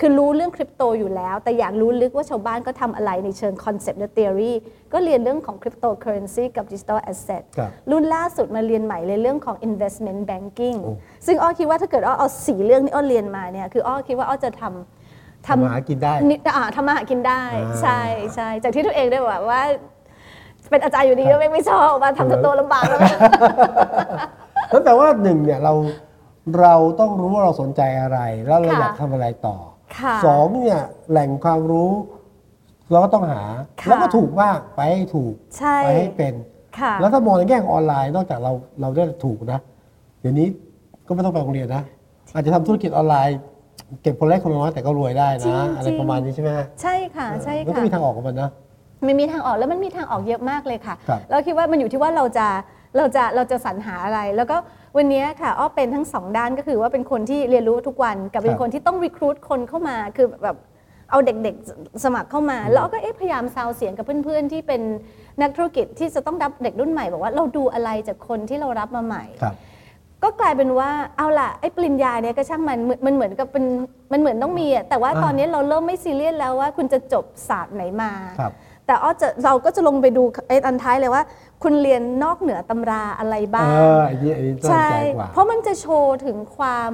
คือรู้เรื่องคริปโตอยู่แล้ว แต่อยากรู้ลึกว่าชาวบ้านก็ทำอะไรในเชิง concept และ theory ก็เรียนเรื่องของคริปโตเคอเรนซีกับ digital asset ครับรุ่นล่าสุดมาเรียนใหม่เลยเรื่องของ investment banking โอ้ซึ่งอ้อคิดว่าถ้าเกิดอ้อเอาสี่เรื่องที่อ้อเรียนมาเนี่ยคืออ้อคิดว่าอ้อจะทำทำมาหากินได้นิอ่าทำมาหากินได้อ่าใช่ใช่จากที่ตัวเองได้บอกว่า เป็นอาจารย์อยู่ดีก็ไม่ไม่ชอบมาทำตัวลำบากแล้วนั่นแปลว่าหนึ่งเนี่ยเรา เราต้องรู้ว่าเราสนใจอะไร แล้วเราค่ะอยากทำอะไรต่อค่ะสองเนี่ยแหล่งความรู้เราก็ต้องหา ค่ะ แล้วก็ถูกมากไปให้ถูกใช่ไปให้เป็น ค่ะ แล้วถ้ามองในแง่ของออนไลน์นอกจากเราเราได้ถูกนะเดี๋ยวนี้ก็ไม่ต้องไปโรงเรียนนะ อาจจะทำธุรกิจออนไลน์ เก็บคนเล็กคนน้อยแต่ก็รวยได้จริงนะอะไรจริงประมาณนี้ใช่ไหมฮะใช่ค่ะใช่มันก็ค่ะ มีทางออกของมันนะ มันมีทางออกแล้วมันมีทางออกเยอะมากเลยค่ะ ครับเราคิดว่ามันอยู่ที่ว่าเราจะเราจะเราจะสรรหาอะไร แล้วก็ วันนี้ค่ะอ้อเป็นทั้งสองด้านก็คือว่าเป็นคนที่เรียนรู้ทุกวันกับเป็นคนที่ต้องรีครูดคนเข้ามาคือแบบเอาเด็กๆสมัครเข้ามา แล้วอ้อก็เอ๊ะพยายามซาวเสียงกับเพื่อนๆ ที่เป็นนักธุรกิจที่จะต้องรับเด็กรุ่นใหม่บอกว่าเราดูอะไรจากคนที่เรารับมาใหม่ครับก็กลายเป็นว่าเอาล่ะไอ้ปริญญาเนี่ยก็ช่างมันเหมือนมันเหมือนกับเป็นมันเหมือนต้องมีอะแต่ว่าอ่าตอนนี้เราเริ่มไม่ซีเรียสแล้วว่าคุณจะจบศาสตร์ไหนมาครับแต่อ้อจะเราก็จะลงไปดูไอ้อันท้ายเลยว่า คุณเรียนนอกเหนือตำราอะไรเอบ้างออันนี้อันนี้น่าสนใช่ใจกว่าเพราะมันจะโชว์ถึงความ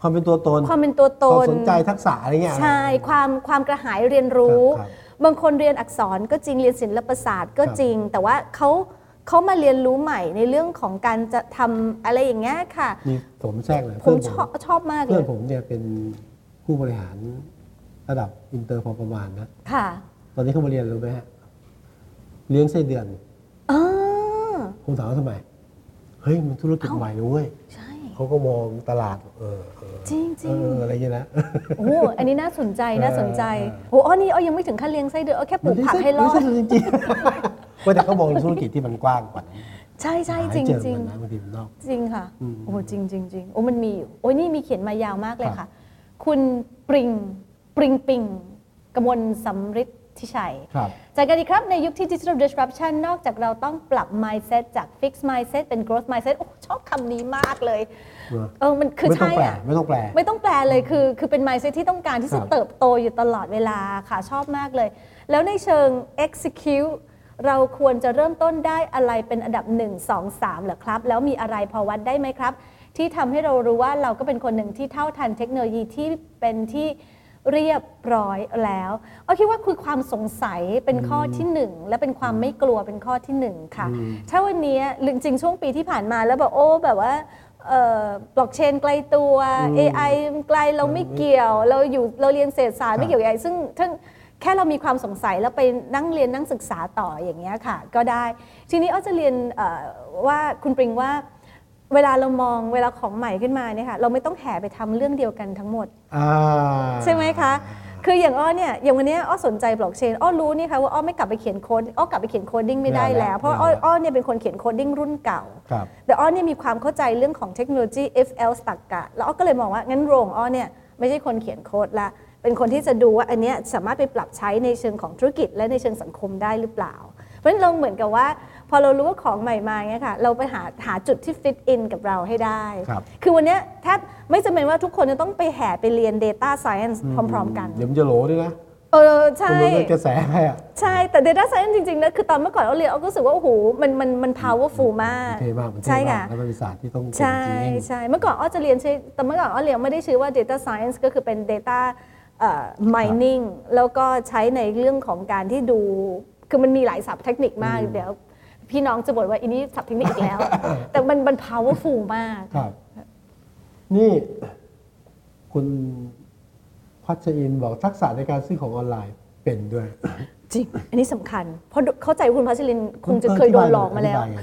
ความเป็นตัวตน ความเป็นตัวตความนสนใจทักษะอะไรเงี้ยใช่ความความกระหายเรียนรู้ครับบางคนเรียนอักษรก็จริงเรียนศิลปศาสตร์ก็จริง แต่ว่าเขาเขามาเรียนรู้ใหม่ในเรื่องของการจะทำอะไรอย่างเงี้ยค่ะมีผมแทรกเลยผมเพื่อนชอบชอบมากเลยเพื่อนผมเนี่ยเป็นผู้บริหารระดับอินเตอร์พอประมาณนะค่ะ ตอนนี้เขามาเรียนรู้ไหมฮะเลี้ยงไส้เดือน อ่าผมถามว่าทำไม เฮ้ยมันธุรกิจเอ้าใหม่นะเว้ยใช่เขาก็มองตลาด เออเออจริงจเอริงออะไรอย่างเงี้ยนะโอ้อันนี้น่าสนใจน่าสนใจเออโอ้อ้อนี่อ้อยังไม่ถึงขั้นเลี้ยงไส้เดือนอ้อแค่ปลูกผักให้รอไม่ดใช่จริงๆว่าแต่เขามองธุรกิจที่มันกว้างกว่านั้นใช่ใช่หาจริงเจอจริงมันนะบางทีมันนอกจริงค่ะอืมโอ้จริงจริงจริงโอ้มันมีอยู่โอ้ยนี่มีเขียนมายาวมากเลยครัค่ะบคุณปริงปริงปิงกมลสำริด ทิชัยครับจากกันดีครับในยุคที่ digital disruption นอกจากเราต้องปรับ mindset จาก fixed mindset เป็น growth mindset โอ้ชอบคำนี้มากเลยเนอะเออมันคือไม่ต้องใช่แปลอะไม่ต้องแปล ไม่ต้องแปลเลยคือคือเป็น mindset ที่ต้องการที่จะครับเติบโตอยู่ตลอดเวลาค่ะชอบมากเลย แล้วในเชิง execute เราควรจะเริ่มต้นได้อะไรเป็นอันดับ 1 2 3เหรอครับ แล้วมีอะไรพอวัดได้ไหมครับ ที่ทำให้เรารู้ว่าเราก็เป็นคนหนึ่งที่เท่าทันเทคโนโลยีที่เป็นที่ เรียบร้อยแล้วเอาคิดว่าคือความสงสัยเป็นข้อที่หนึ่งและเป็นความไม่กลัวเป็นข้อที่หนึ่งค่ะอืมถ้าวันนี้จริงๆช่วงปีที่ผ่านมาแล้วแบบโอ้แบบว่าบล็อกเชนไกลตัว AI ไกลเราไม่เกี่ยว เราอยู่เราเรียนเศรษฐศาสตร์ไม่เกี่ยวกับ AI ซึ่งทั้งแค่เรามีความสงสัยแล้วไปนั่งเรียนนั่งศึกษาต่ออย่างเงี้ยค่ะ ก็ได้ ทีนี้อ้อจะเรียนเอ่อว่าคุณปริงว่า เวลาเรามองเวลาของใหม่ขึ้นมาเนี่ยค่ะเราไม่ต้องแห่ไปทำเรื่องเดียวกันทั้งหมดอ่าใช่ไหมคะคืออย่างอ้อเนี่ยอย่างวันเนี้ยอ้อสนใจบล็อกเชนอ้อรู้นี่ค่ะว่าอ้อไม่กลับไปเขียนโค้ดอ้อกลับไปเขียน coding ไม่ได้ไม่ได้แล้ว เพราะไม่อ้อได้อ้อเนี่ยเป็นคนเขียน coding รุ่นเก่าครับแต่อ้อเนี่ยมีความเข้าใจเรื่องของเทคโนโลยี FL ตรรกะแล้วอ้อก็เลยมองว่างั้นโรงอ้อเนี่ยไม่ใช่คนเขียนโค้ดละเป็นคนที่จะดูว่าอันเนี้ยสามารถไปปรับใช้ในเชิงของธุรกิจ และในเชิงสังคมได้หรือเปล่า เพราะฉะนั้นเราเหมือนกับว่าพ อเรารู้ว่าของใหม่มาเนี่ยค่ะเราไปหาหาจุดที่ฟิตอินกับเราให้ได้ครับคือวันเนี้ยแทบไม่จำเป็นว่าทุกคนจะต้องไปแห่ไปเรียน Data Science พร้อม ๆ กันเดี๋ยวมันจะโหลด้วยนะเออใช่คุณรู้ว่ากระแสอะไรอะใช่ แต่ Data Science จริงๆนะคือตอนเมื่อก่อนเราเรียนเราก็รู้สึกว่า โอ้โห มันมันมัน powerful มากเท่มากมันเท่ใช่มาค่ะกแล้วมันเป็นศาสตร์ที่ต้องเก่งใช่จริงใช่เมื่อก่อนอ้อจะเรียนใช่แต่เมื่อก่อนอ้อเรียนไม่ได้ชื่อว่า Data Science ก็คือเป็น Data เอ่อ mining แล้วก็ใช้ในเรื่องของการที่ดู คือมันมีหลายศัพท์เทคนิคมากเดี๋ยว พี่น้องจะบ่นว่าอันนี้ศัพท์เทคนิคอีกแล้ว แต่มันมัน powerful มากครับ นี่คุณพัชอินบอกทักษะในการซื้อของออนไลน์เป็นด้วย จริง อันนี้สำคัญ เพราะเข้าใจว่าคุณพัชรินคงจะเคยโดนหลอกมาแล้วอธิบยไง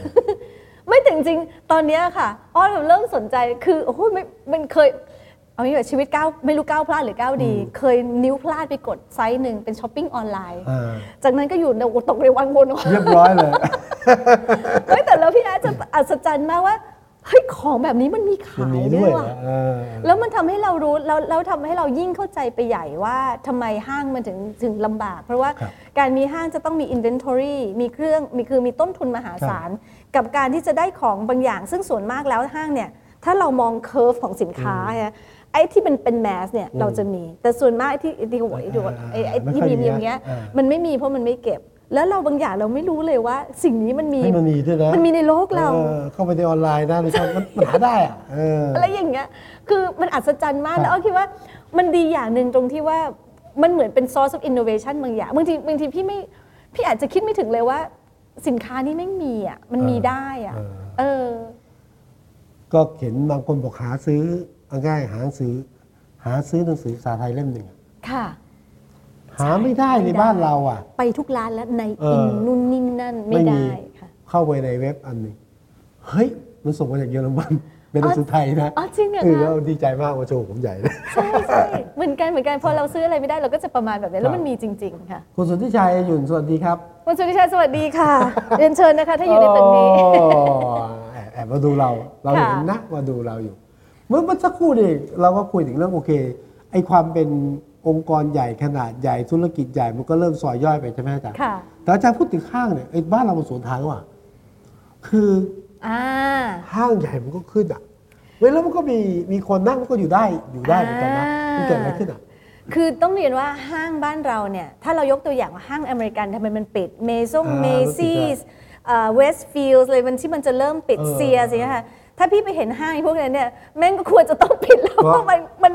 ไม่ถึงจริงๆตอนเนี้ยค่ะอ้อเริ่มสนใจคือโอ้โหไม่มันเคย เอางี้แบบชีวิตก้าวไม่รู้ก้าวพลาดหรือก้าวดี เคยนิ้วพลาดไปกดไซต์หนึ่งเป็นช้อปปิ้งออนไลน์อ่าจากนั้นก็อยู่ในตกในวังวนเรียบร้อยเลยเฮ้ยแต่แล้วพี่อาร์ตจะอัศจรรย์มากว่าเฮ้ยของแบบนี้มันมีมันขายมีด้ด้ววยยว่ะเออแล้วมันทำให้เรารู้แล้วแล้วทำให้เรายิ่งเข้าใจไปใหญ่ว่าทำไมห้างมันถึงถึงลำบาก เพราะว่าครับการมีห้างจะต้องมี inventory มีเครื่องมีคือมีต้นทุนมหาศาล กับการที่จะได้ของบางอย่าง ซึ่งส่วนมากแล้วห้างเนี่ย ถ้าเรามอง curve ของสินค้าฮะ ไอ้ที่เป็นเป็น mass เนี่ยเราจะมี แต่ส่วนมากไอ้ที่ไอ้ที่หวยดูไอ้ไอ้ที่ไม่ค่อยมีมีอย่างเงี้ยอ่ามันไม่มีเพราะมันไม่เก็บ แล้วเราบางอย่างเราไม่รู้เลยว่า สิ่งนี้มันมีให้มันมีด้วยนะมันมีในโลกเราเออเข้าไปในออนไลน์นะมันมันมันหาได้อะเอออะไรอย่างเงี้ยคือมันอัศจรรย์มากครับแล้วอ้อคิดว่ามันดีอย่างหนึ่งตรงที่ว่ามันเหมือนเป็น source of innovation บางอย่างบางทีบางทีพี่ไม่พี่อาจจะคิดไม่ถึงเลยว่า สินค้านี้ไม่มีอะมันมีได้อะเออเออก็เห็นบางคนบอกหาซื้อ เอาง่ายหาหนังสือหาซื้อหนังสือภาษาไทยเล่มหนึ่งอะค่ะ หาไม่ได้ในบ้านเราอะ ไปทุกร้านแล้วในเอออินนู่นนี่นั่นไม่ได้ค่ะเข้าไปในเว็บอันหนึ่งเฮ้ยมันส่งมาจากเยอรมันเป็นหนังสือไทยนะอ๋อจริงเหรอเออคะแล้วดีใจมากมาโชว์ผมใหญ่เลยใช่ใช่เหมือนกันเหมือนกันพอเราซื้ออะไรไม่ได้เราก็จะประมาณแบบนี้แล้ครัวบมันมีจริง ๆ ค่ะ คุณสุทธิชัยหยุ่นสวัสดีครับคุณสุริชัยสวัสดีค่ะเรียนเชิญนะคะ ถ้าอยู่ในตึกนี้โอ้แอบแอบมาดูเราเราค่ะเห็นนะมาดูเราอยู่ เมื่อเมื่อสักครู่นี่เราก็คุยถึงเรื่องโอเคไอความเป็นองค์กรใหญ่ขนาดใหญ่ธุรกิจใหญ่มันก็เริ่มซอยย่อยไปใช่ไหมอาจารย์ค่ะแต่อาจารย์พูดถึงห้างเนี่ยไอ้บ้านเรามันสวนทางว่ะคืออ่าห้างใหญ่มันก็ขึ้นอะเว้ยแล้วมันก็มีมีคนนั่งมันก็อยู่ได้อยู่ได้เหมือนกันนะอ่ามัมันเกิดอะไรขึ้นอะคือต้องเรียนว่าห้างบ้านเราเนี่ย ถ้าเรายกตัวอย่างว่าห้างอเมริกันทำไมมันปิดเมซงอ่าเมมันปิดซี่ได้เวสต์ฟิลด์เลยมันที่มันจะเริ่มปิดเออเซียสิงค่ะ ถ้าพี่ไปเห็นห้างพวกนั้นเนี่ยแม่งก็ควรจะต้องปิดแล้วเพเพราะราะมันมัน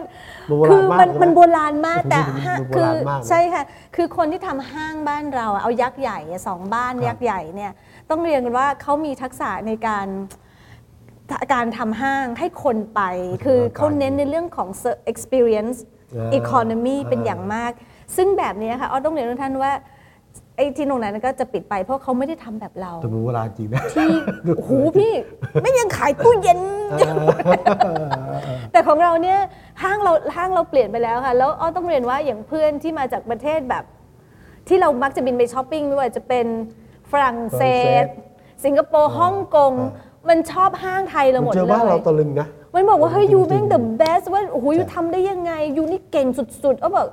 มันโบราณคือมากมันใช่ไหมมันโบราณมากแต่ผมห้างดูโบคือราณมากใช่ค่ะคือคนที่ทำห้างบ้านเราอะเอายักษ์ใหญ่อะสองบ้านครับยักษ์ใหญ่เนี่ยต้องเรียนกันว่าเขามีทักษะในการการทำห้างให้คนไป คือเขาเน้นในเรื่องของ experience อ่า economy เป็นอ่าอย่างมาก ซึ่งแบบนี้ค่ะอ้อต้องเรียนทุกท่านว่า ไอ้ที่ตรงนั้นก็จะปิดไปเพราะเขาไม่ได้ทำแบบเราแต่มันเวลาจริงนะที่โอ้โหพี่ ไม่ยังขายตู้เย็น แต่ของเราเนี่ยห้างเราห้างเราเปลี่ยนไปแล้วค่ะ แล้วอ้อต้องเรียนว่าอย่างเพื่อนที่มาจากประเทศแบบ ที่เรามักจะบินไปช้อปปิ้งไม่ว่าจะเป็นฝรั่งเศส สิงคโปร์ฮ่องกงมันชอบห้างไทยเราหมดเจอเลบ้านเรายตะลึงนะมันบอกว่าเฮ้ยจริยูงๆแม่ง the best ว่าโอ้โหยูใช่ทำได้ยังไงยูนี่เก่งสุดๆอ้อบอก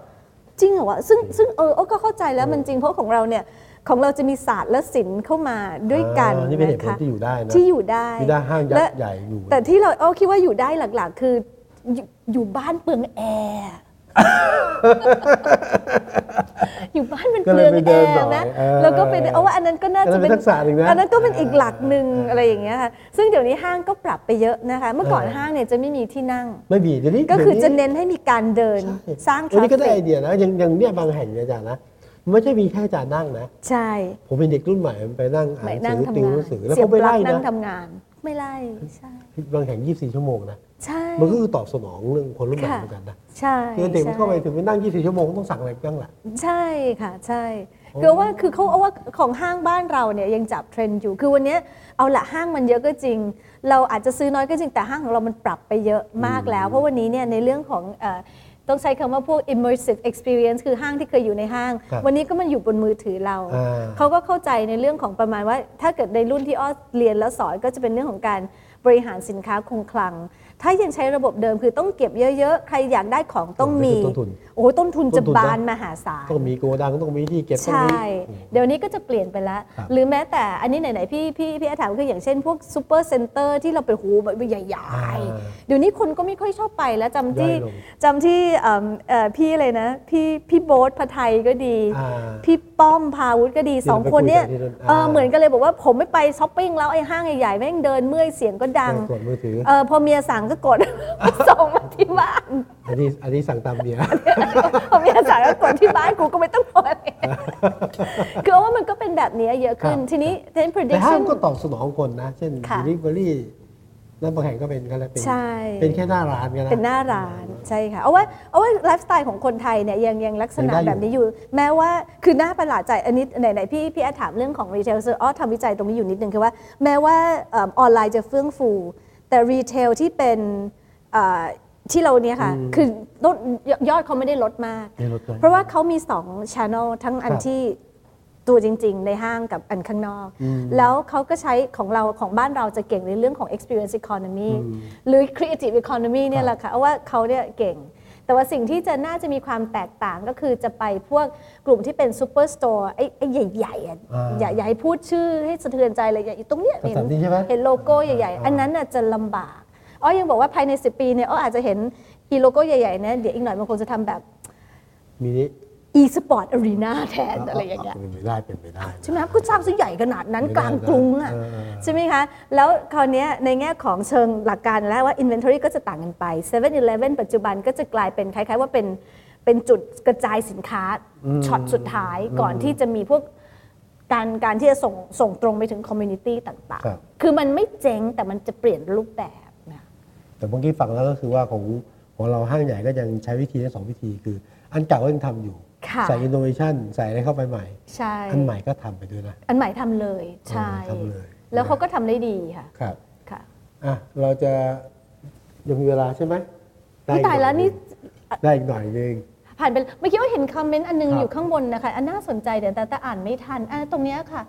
จริงเหรอวะซึ่งซึ่งเอออ้อก็เข้าใจแล้วมันจริงเพราะของเราเนี่ยของเราจะมีศาสตร์และศิลป์เข้ามาด้วยกันอ่านี่เป็นเหตุผลนะคะที่อยู่ได้นะที่อยู่ได้ที่ได้ห้างยักและษ์ใหญ่อยู่แต่ที่เราอ้อคิดว่าอยู่ได้หลักๆ คืออยู่อยู่บ้านเปลืองแอร์ อยู่บ้านมันก็เปเลลืยองไปแอเดินหน่ร์อยนะเออแล้วก็เป็นเอาว่าอันนั้นก็น่าจะอันนั้นเป็นทักษะหนึ่งนะอันนั้นก็เป็นอีกหลักหนึ่งอะไรอย่างเงี้ยค่ะซึ่งเดี๋ยวนี้ห้างก็ปรับไปเยอะนะคะ เมื่อก่อนเออห้างเนี่ยจะไม่มีที่นั่ง ไม่มีเดี๋ยวนี้ก็คือจะดี๋ยวเน้นให้มีการเดินใช่สร้างทวันรานี้ก็ได้ฟิไอกเดียนะอย่างอย่างเนี่ยบางแห่งเนี่ยอาจารย์นะไม่ใช่มีแค่อาจารย์นั่งนะ ใช่ ผมเป็นเด็กรุ่นใหม่ไปนั่งอ่าไม่นหนันั่งงสือทำติวงาหนนังสือแล้วเสียเขาบไม่ปลั๊ไล่กนั่งนะทำงาน ไม่ไล่ใช่บางแห่ง 24 ชั่วโมงนะใช่มันก็คือตอบสนองเรื่องคนรุ่นใหม่ค่ะเหมือนกันนะใช่คือเด็กมันใช่เข้าไปถึงไปนั่ง 24 ชั่วโมงต้องสั่งอะไรบ้างล่ะใช่ค่ะใช่คือว่าคือเขาเอาว่าของห้างบ้านเราเนี่ยยังจับเทรนด์อยู่ คือวันเนี้ยเอาละห้างมันเยอะก็จริง เราอาจจะซื้อน้อยก็จริงแต่ห้างของเรามันปรับไปเยอะมากแล้ว เพราะวันนี้เนี่ยในเรื่องของเอ่อ ต้องใช้คำว่าพวก immersive experience คือห้างที่เคยอยู่ในห้างครับวันนี้ก็มันอยู่บนมือถือเราอ่าเขาก็เข้าใจในเรื่องของประมาณว่า ถ้าเกิดในรุ่นที่อ้อเรียนแล้วสอนก็จะเป็นเรื่องของการบริหารสินค้าคงคลัง ถ้ายังใช้ระบบเดิมคือต้องเก็บเยอะๆ ใครอยากได้ของต้องมีต้นทุนโอ้โหต้นทุนจะต้นทุนนะบานมหาศาลต้องมีโกดังต้องมีที่เก็บต้องใช่มีเดี๋ยวนี้ก็จะเปลี่ยนไปแล้วครับหรือแม้แต่อันนี้ไหนๆพี่พี่พี่อาถามคืออย่างเช่นพวกซูเปอร์เซ็นเตอร์ที่เราไปหูแบบใหญ่อ่าๆเดี๋ยวนี้คนก็ไม่ค่อยชอบไปแล้วจำที่ย่อยลงจำที่เอิ่มเอ่อพี่อะไรนะ พี่พี่โบ๊ทพไทยก็ดีอ่าพี่ป้อมพาวุฒิก็ดีที่สองเราไปคนเนี้ยคุยกันที่นั่นเอออ่าเหมือนกันเลยบอกว่าผมไม่ไปช้อปปิ้งแล้วไอ้ห้างใหญ่ๆแม่งเดินเมื่อยเสียงก็ดังกดมือถือเออพอเมียสั่งก็กด ส่งมาที่บ้านอันนี้อันนี้สั่งตามเมียพอเมียสั่งก็กดที่บ้านกูก็ไม่ต้องกดคือว่ามันก็เป็นแบบนี้เยอะขึ้นครับทีนี้เทนแต่ห้าง prediction ก็ตอบสนองคนนะ เช่นค่ะ delivery นั่นบางแห่งก็เป็นกันแล้วเป็นใช่เป็นแค่หน้าร้านกันนะเป็นหน้าร้านใช่ค่ะเอาว่าเอาว่าไลฟ์สไตล์ของคนไทยเนี่ยยังยังลักษณะยังได้อยู่แบบนี้อยู่ แม้ว่าคือน่าประหลาดใจอันนี้ไหนๆพี่พี่อาถามเรื่องของ retail เซอร์อ้อทำวิจัยตรงนี้อยู่นิดนึงคือว่า แม้ว่าเออออนไลน์จะเฟื่องฟู แต่ retail ที่เป็นเอ่อที่เราเนี่ยค่ะ คือลดยอดเขาไม่ได้ลดมากในรถเลยเพราะว่าเขามี2 channel ทั้งอันครับที่ตัวจริง ๆ ในห้างกับอันข้างนอก แล้วเขาก็ใช้ของเราของบ้านเราจะเก่งในเรื่องของ experience economy หรือ creative economy เนี่ยแหละค่ะเอาว่าเขาเนี่ยเก่ง แต่ว่าสิ่งที่จะน่าจะมีความแตกต่างก็คือจะไปพวกกลุ่มที่เป็น super store ไอ้ไอ้ใหญ่ๆอะอ่าอย่าอย่าให้พูดชื่อให้สะเทือนใจเลยอย่าตรงเนี้ยสถานที่ใช่ไหมเห็นโลโก้ใหญ่ๆ อันนั้นน่ะจะลำบากอ้อยังบอกว่าภายใน 10 ปีเนี่ยอ้ออาจจะเห็นอีโลโก้ใหญ่ๆนะเดี๋ยวอีกหน่อยมันคงจะทำแบบมีนี้ e-sport arena แทนอะไรอย่างเงี้ยเป็นไปได้เป็นไปได้ใช่ไหมครับก็สร้างซะใหญ่ขนาดนั้นไม่ได้กลางกรุงอะเออเออใช่ไหมคะ แล้วคราวเนี้ยในแง่ของเชิงหลักการแล้วว่า inventory ก็จะต่างกันไป7 e เ e ่ e ปัจจุบันก็จะกลายเป็นคล้าย ๆ ว่าเป็นเป็นจุดกระจายสินค้าช็อตสุดท้ายก่อนที่จะมีพวกการการที่จะส่งส่งตรงไปถึง community ต่างครับๆคือมันไม่เจ๊งแต่มันจะเปลี่ยนรูปแบบนะแต่เมื่อกี้ฟังแล้วก็คือว่าของของเราห้างใหญ่ก็ยังใช้วิธีทั้งสองวิธีคือ อันเก่าก็ยังทำอยู่ค่ะ ใส่อินโนเวชันใส่อะไรเข้าไปใหม่ ใช่ อันใหม่ก็ทำไปด้วยนะ อันใหม่ทำเลย ใช่เออทำเลย แล้วเขาก็ทำได้ดีค่ะ ครับ ค่ะ อะ เราจะยังมีเวลาใช่ไหมได้อุ๊ยตายแล้วนี่ ได้อีกหน่อยนึงผ่านไปเมื่อกี้ว่าเห็นคอมเมนต์อันนึงครับอยู่ข้างบนนะคะ อันน่าสนใจเดี๋ยวแต่แต่อ่านไม่ทันอะตรงเนี้ยค่ะ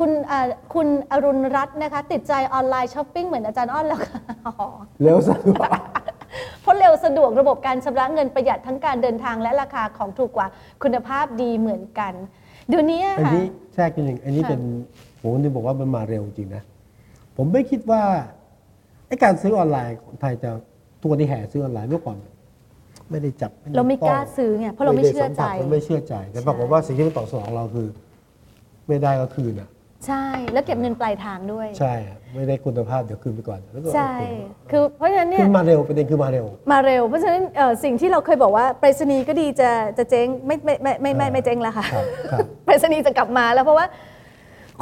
คุณอ่าคุณอรุณรัตน์นะคะ ติดใจออนไลน์ช้อปปิ้งเหมือนอาจารย์อ้อนแล้วค่ะอ๋อเร็วสะดวก เพราะเร็วสะดวกระบบการชำระเงินประหยัดทั้งการเดินทางและราคาของถูกกว่าคุณภาพดีเหมือนกันเดี๋ยวนี้อันค่ะนี้แทรกนิดนึงอันนี้ค่ะเป็นผมจะบอกว่ามันมาเร็วจริงนะ ผมไม่คิดว่าไอ้การซื้อออนไลน์ของไทยจะตัวที่แห่ซื้อออนไลน์เมื่อก่อน ไม่ได้จับด้เราไม่กล้าต้องซื้อไงเพราะเราไม่เชื่อใจด้สัมผัสเราไม่เชื่อใจแต่ปรากฏว่าสิ่งที่มันตอบสนองเราคือ ไม่ได้ก็คืนอะ ใช่ แล้วเก็บเงินปลายทางด้วย ใช่อะไม่ได้คุณภาพเดี๋ยวคืนไปก่อนแล้วก็ใช่ คือเพราะฉะนั้นเนี่คืยอมาเร็วประเด็นคือมาเร็ว มาเร็ว เพราะฉะนั้นเอ่อสิ่งที่เราเคยบอกว่าไปรษณีย์ก็ดีจะจะเจ๊งไม่ไม่ไม่ไม่ไม่ไม่เจ๊งแล้วค่ะครับครับไปรษณีย์จะกลับมาแล้วเพราะว่า